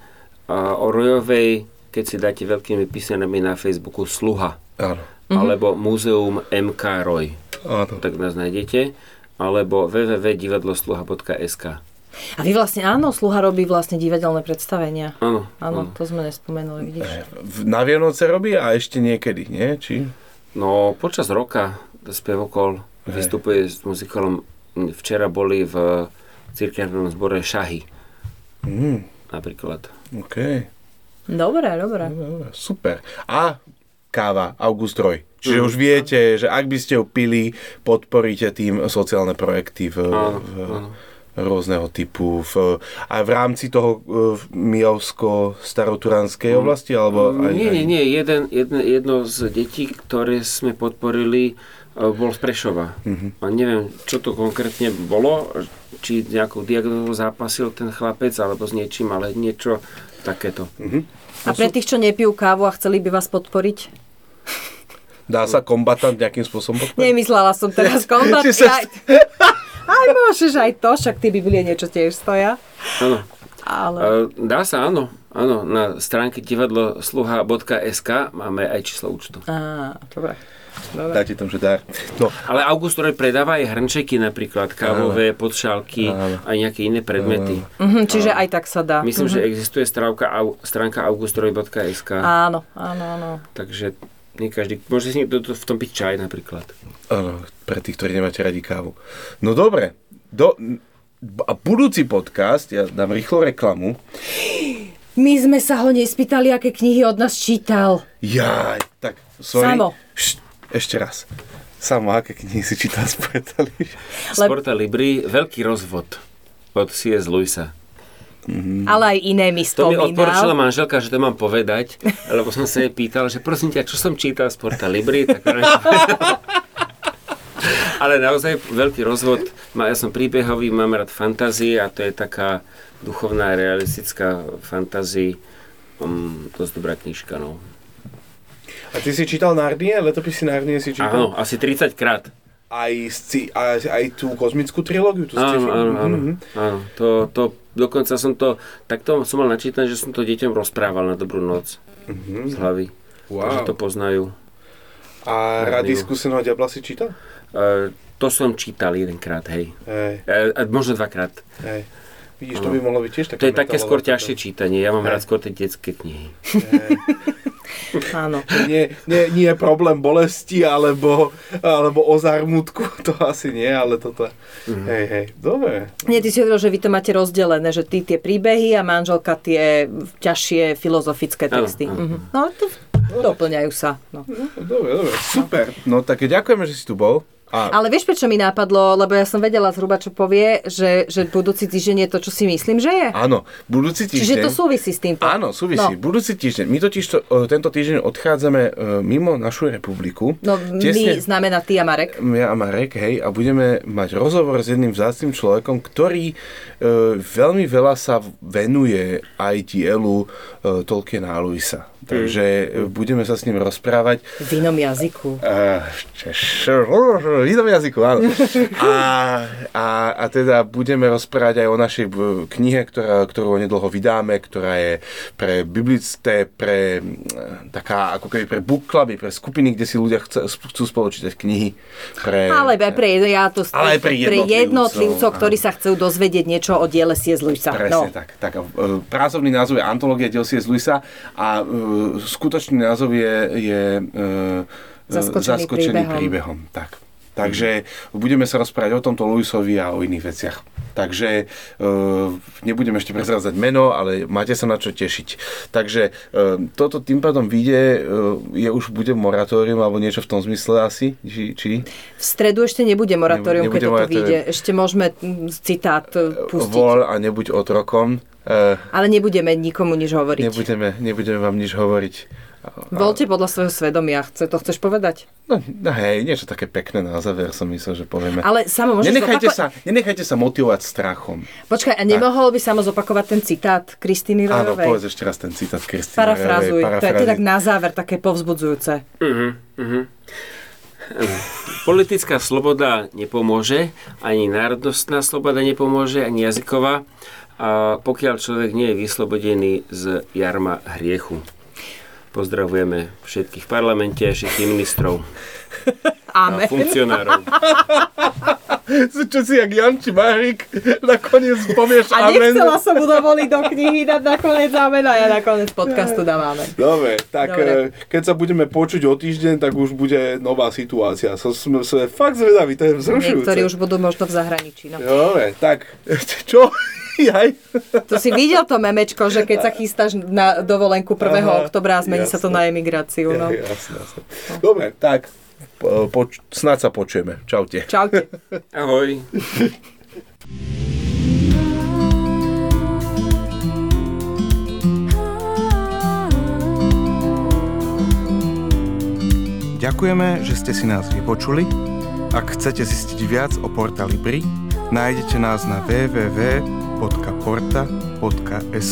[SPEAKER 3] a, o Rojovej, keď si dáte veľkými písmenami na Facebooku Sluha,
[SPEAKER 1] Áno.
[SPEAKER 3] alebo Múzeum MK Roj,
[SPEAKER 1] Áno.
[SPEAKER 3] tak nás nájdete, alebo www.divadlosluha.sk.
[SPEAKER 2] A vy vlastne, áno, Sluha robí vlastne divadelné predstavenia.
[SPEAKER 3] Áno,
[SPEAKER 2] Áno,
[SPEAKER 3] áno.
[SPEAKER 2] to sme nespomenuli, vidíš.
[SPEAKER 1] V- Na Vianoce robí a ešte niekedy, nie? Či?
[SPEAKER 3] No, počas roka spevokol
[SPEAKER 1] Hej.
[SPEAKER 3] vystupuje s muzikalom. Včera boli v cirkevnom zbore Šahy,
[SPEAKER 1] Mm,
[SPEAKER 3] napríklad.
[SPEAKER 1] OK.
[SPEAKER 2] Dobre, dobre.
[SPEAKER 1] Dobre, Super. A káva, August Roy. Čiže
[SPEAKER 3] Mhm.
[SPEAKER 1] už viete, že ak by ste ho pili, podporíte tým sociálne projekty v,
[SPEAKER 3] Áno,
[SPEAKER 1] v
[SPEAKER 3] áno.
[SPEAKER 1] Rôzneho typu. V, aj v rámci toho e, v Mijovsko-staroturanskej oblasti? Alebo aj,
[SPEAKER 3] Mhm. nie,
[SPEAKER 1] aj,
[SPEAKER 3] nie, nie. Jeden, jedno, jedno z detí, ktoré sme podporili, e, bol z Prešova. A neviem, čo to konkrétne bolo, či nejakou diagnózou zápasil ten chlapec, alebo s niečím, ale niečo takéto.
[SPEAKER 2] A pre tých, čo nepijú kávu a chceli by vás podporiť?
[SPEAKER 1] Dá sa kombatant nejakým spôsobom podporiť?
[SPEAKER 2] Nemyslela som teraz [LAUGHS] kombat. [LAUGHS] Aj, môžeš aj to, však tie Biblie niečo tiež stoja.
[SPEAKER 3] Áno.
[SPEAKER 2] Ale...
[SPEAKER 3] Dá sa, áno. Áno, na stránke divadlosluha.sk máme aj číslo účtu.
[SPEAKER 2] Á, dobre. Dobre.
[SPEAKER 1] Dáte tam, že dár. No,
[SPEAKER 3] Ale August Roy predáva aj hrnčeky napríklad, kávové, podšálky a nejaké iné predmety.
[SPEAKER 2] Mhm, čiže aj tak sa dá.
[SPEAKER 3] Myslím, že existuje stránka augustroy.sk,
[SPEAKER 2] Áno, áno, áno.
[SPEAKER 3] takže nie každý, môže si niekto to- v tom piť čaj napríklad.
[SPEAKER 1] áno, pre tých, ktorí nemáte radi kávu. No dobre, do, a budúci podcast, ja dám rýchlo reklamu,
[SPEAKER 2] My sme sa ho nespýtali, aké knihy od nás čítal.
[SPEAKER 1] Jaj, tak, sorry.
[SPEAKER 2] Samo.
[SPEAKER 1] Št, ešte raz. Samo, aké knihy si čítal z Pretali?
[SPEAKER 3] Sporta Libri, veľký rozvod od C.S. Lewisa.
[SPEAKER 2] Ale aj iné mi
[SPEAKER 3] To mi odporúčala
[SPEAKER 2] spomínal.
[SPEAKER 3] manželka, že to mám povedať, lebo som sa jej pýtal, že prosím ťa, čo som čítal z Porta Libri, tak Ale naozaj veľký rozvod. Ja som príbehový, mám rád fantázie a to je taká duchovná, realistická fantázii. Um, dosť dobrá knižka, no.
[SPEAKER 1] A ty si čítal Narnie? Letopisy Narnie si čítal?
[SPEAKER 3] Áno, asi 30 krát.
[SPEAKER 1] Aj, sci, aj, aj tú kozmickú trilógiu? Tú
[SPEAKER 3] Áno, áno, áno.
[SPEAKER 1] Mhm.
[SPEAKER 3] áno. To, to, dokonca som to, takto som mal načítané, že som to deťom rozprával na dobrú noc z hlavy.
[SPEAKER 1] Wow.
[SPEAKER 3] Takže to poznajú.
[SPEAKER 1] A Rady skúseného diabla si čítal?
[SPEAKER 3] E, to som čítal jedenkrát, hej.
[SPEAKER 1] Hej,
[SPEAKER 3] E, a možno dvakrát.
[SPEAKER 1] hej. Vidíš, to by mohlo byť tiež také
[SPEAKER 3] To je také skôr ťažšie čítanie. Ja mám rád skôr tie detské knihy. [LAUGHS]
[SPEAKER 2] Áno.
[SPEAKER 1] Nie, nie, nie je problém bolesti alebo, alebo o zármutku, [LAUGHS] to asi nie, ale toto.
[SPEAKER 3] Mhm.
[SPEAKER 1] Hej, hej, dobre.
[SPEAKER 2] Nie, ty si hovoril, že vy to máte rozdelené, že ty tie príbehy a manželka tie ťažšie filozofické
[SPEAKER 3] Áno,
[SPEAKER 2] texty.
[SPEAKER 3] áno.
[SPEAKER 2] Mhm. No, to doplňajú sa. No.
[SPEAKER 1] Dobre, dobre, super. No tak ďakujeme, že si tu bol. A,
[SPEAKER 2] Ale vieš, prečo mi nápadlo? Lebo ja som vedela zhruba, čo povie, že, že budúci týždeň je to, čo si myslím, že je.
[SPEAKER 1] áno, budúci týždeň...
[SPEAKER 2] Čiže to súvisí s týmto.
[SPEAKER 1] Áno, súvisí.
[SPEAKER 2] No.
[SPEAKER 1] Budúci týždeň. My totiž to, e, tento týždeň odchádzame e, mimo našu republiku.
[SPEAKER 2] No, my
[SPEAKER 1] Tesne-
[SPEAKER 2] znamená ty a Marek.
[SPEAKER 1] ja a Marek, hej, a budeme mať rozhovor s jedným vzácným človekom, ktorý e, veľmi veľa sa venuje aj dielu e, Tolkiena a Luisa. Takže e, budeme sa s ním rozprávať.
[SPEAKER 2] V inom jazyku.
[SPEAKER 1] Uh, v inom jazyku, áno. [LAUGHS] A, a, a teda budeme rozprávať aj o našej b- knihe, ktorá, ktorú nedlho vydáme, ktorá je pre biblicté, pre mm, taká ako keby pre book cluby, pre skupiny, kde si ľudia chce, chcú spolu čítať knihy. Pre,
[SPEAKER 2] Ale aj pre, ja to,
[SPEAKER 1] Ale aj pre jednotlivcov,
[SPEAKER 2] jednotlivcov, ktorí sa chcú dozvedieť niečo o diele C.S. Lewisa.
[SPEAKER 1] Presne
[SPEAKER 2] No.
[SPEAKER 1] tak. tak. Pracovný názov je Antológia diel C.S. Lewisa a skutočný názov je, je e,
[SPEAKER 2] Zaskočený príbehom.
[SPEAKER 1] príbehom. Tak. Takže budeme sa rozprávať o tomto Luisovi a o iných veciach. Takže e, nebudem ešte prezrázať meno, ale máte sa na čo tešiť. Takže e, toto tým pádom vyjde, e, je už bude moratórium alebo niečo v tom zmysle asi? Či, či?
[SPEAKER 2] V stredu ešte nebude moratórium,
[SPEAKER 1] Nebude
[SPEAKER 2] keď toto
[SPEAKER 1] moratórium.
[SPEAKER 2] vyjde. Ešte môžeme citát pustiť.
[SPEAKER 1] Vol a nebuď otrokom.
[SPEAKER 2] Ale nebudeme nikomu nič hovoriť.
[SPEAKER 1] nebudeme, nebudeme vám nič hovoriť.
[SPEAKER 2] Voľte podľa svojho svedomia. Chce, to chceš povedať?
[SPEAKER 1] No, no hej, niečo také pekné na záver som myslel, že povieme.
[SPEAKER 2] Ale samo môžeš
[SPEAKER 1] nenechajte,
[SPEAKER 2] zopako-
[SPEAKER 1] sa, nenechajte sa motivovať strachom.
[SPEAKER 2] Počkaj, a nemohol by samo zopakovať ten citát Kristýny
[SPEAKER 1] Áno,
[SPEAKER 2] Rojovej?
[SPEAKER 1] povedz ešte raz ten citát Kristýny
[SPEAKER 2] Parafrazuj. To je tak na záver také povzbudzujúce.
[SPEAKER 3] Uh-huh, uh-huh. Politická sloboda nepomôže, ani národnostná sloboda nepomôže, ani jazyková, a pokiaľ človek nie je vyslobodený z jarma hriechu. Pozdravujeme všetkých v parlamente, všetkých ministrov [LAUGHS] a
[SPEAKER 2] Amen.
[SPEAKER 3] funkcionárov. [LAUGHS]
[SPEAKER 1] Čo si jak Janči Marik, nakoniec povieš
[SPEAKER 2] A
[SPEAKER 1] amen.
[SPEAKER 2] nechcela som mu dovoliť do knihy dať nakoniec amen a ja nakoniec podcastu dám amen.
[SPEAKER 1] Dobre, tak
[SPEAKER 2] Dobre.
[SPEAKER 1] e, keď sa budeme počuť o týždeň, tak už bude nová situácia. Som, som, som fakt zvedavý, to je vzrušujúce.
[SPEAKER 2] Niektorí už budú možno v zahraničí. No.
[SPEAKER 1] Dobre, tak, [LAUGHS] čo? Jaj.
[SPEAKER 2] To si videl to memečko, že keď sa chystáš na dovolenku 1.
[SPEAKER 1] Aha,
[SPEAKER 2] oktobra a zmení sa to na emigráciu. No. [LAUGHS]
[SPEAKER 1] Jasne, jasne. Dobre, tak, po, poč- snáď sa počujeme. Čaute.
[SPEAKER 2] Čaute.
[SPEAKER 3] Ahoj.
[SPEAKER 1] Ďakujeme, že ste si nás vypočuli. Ak chcete zistiť viac o portáli BRI, nájdete nás na www.porta.sk.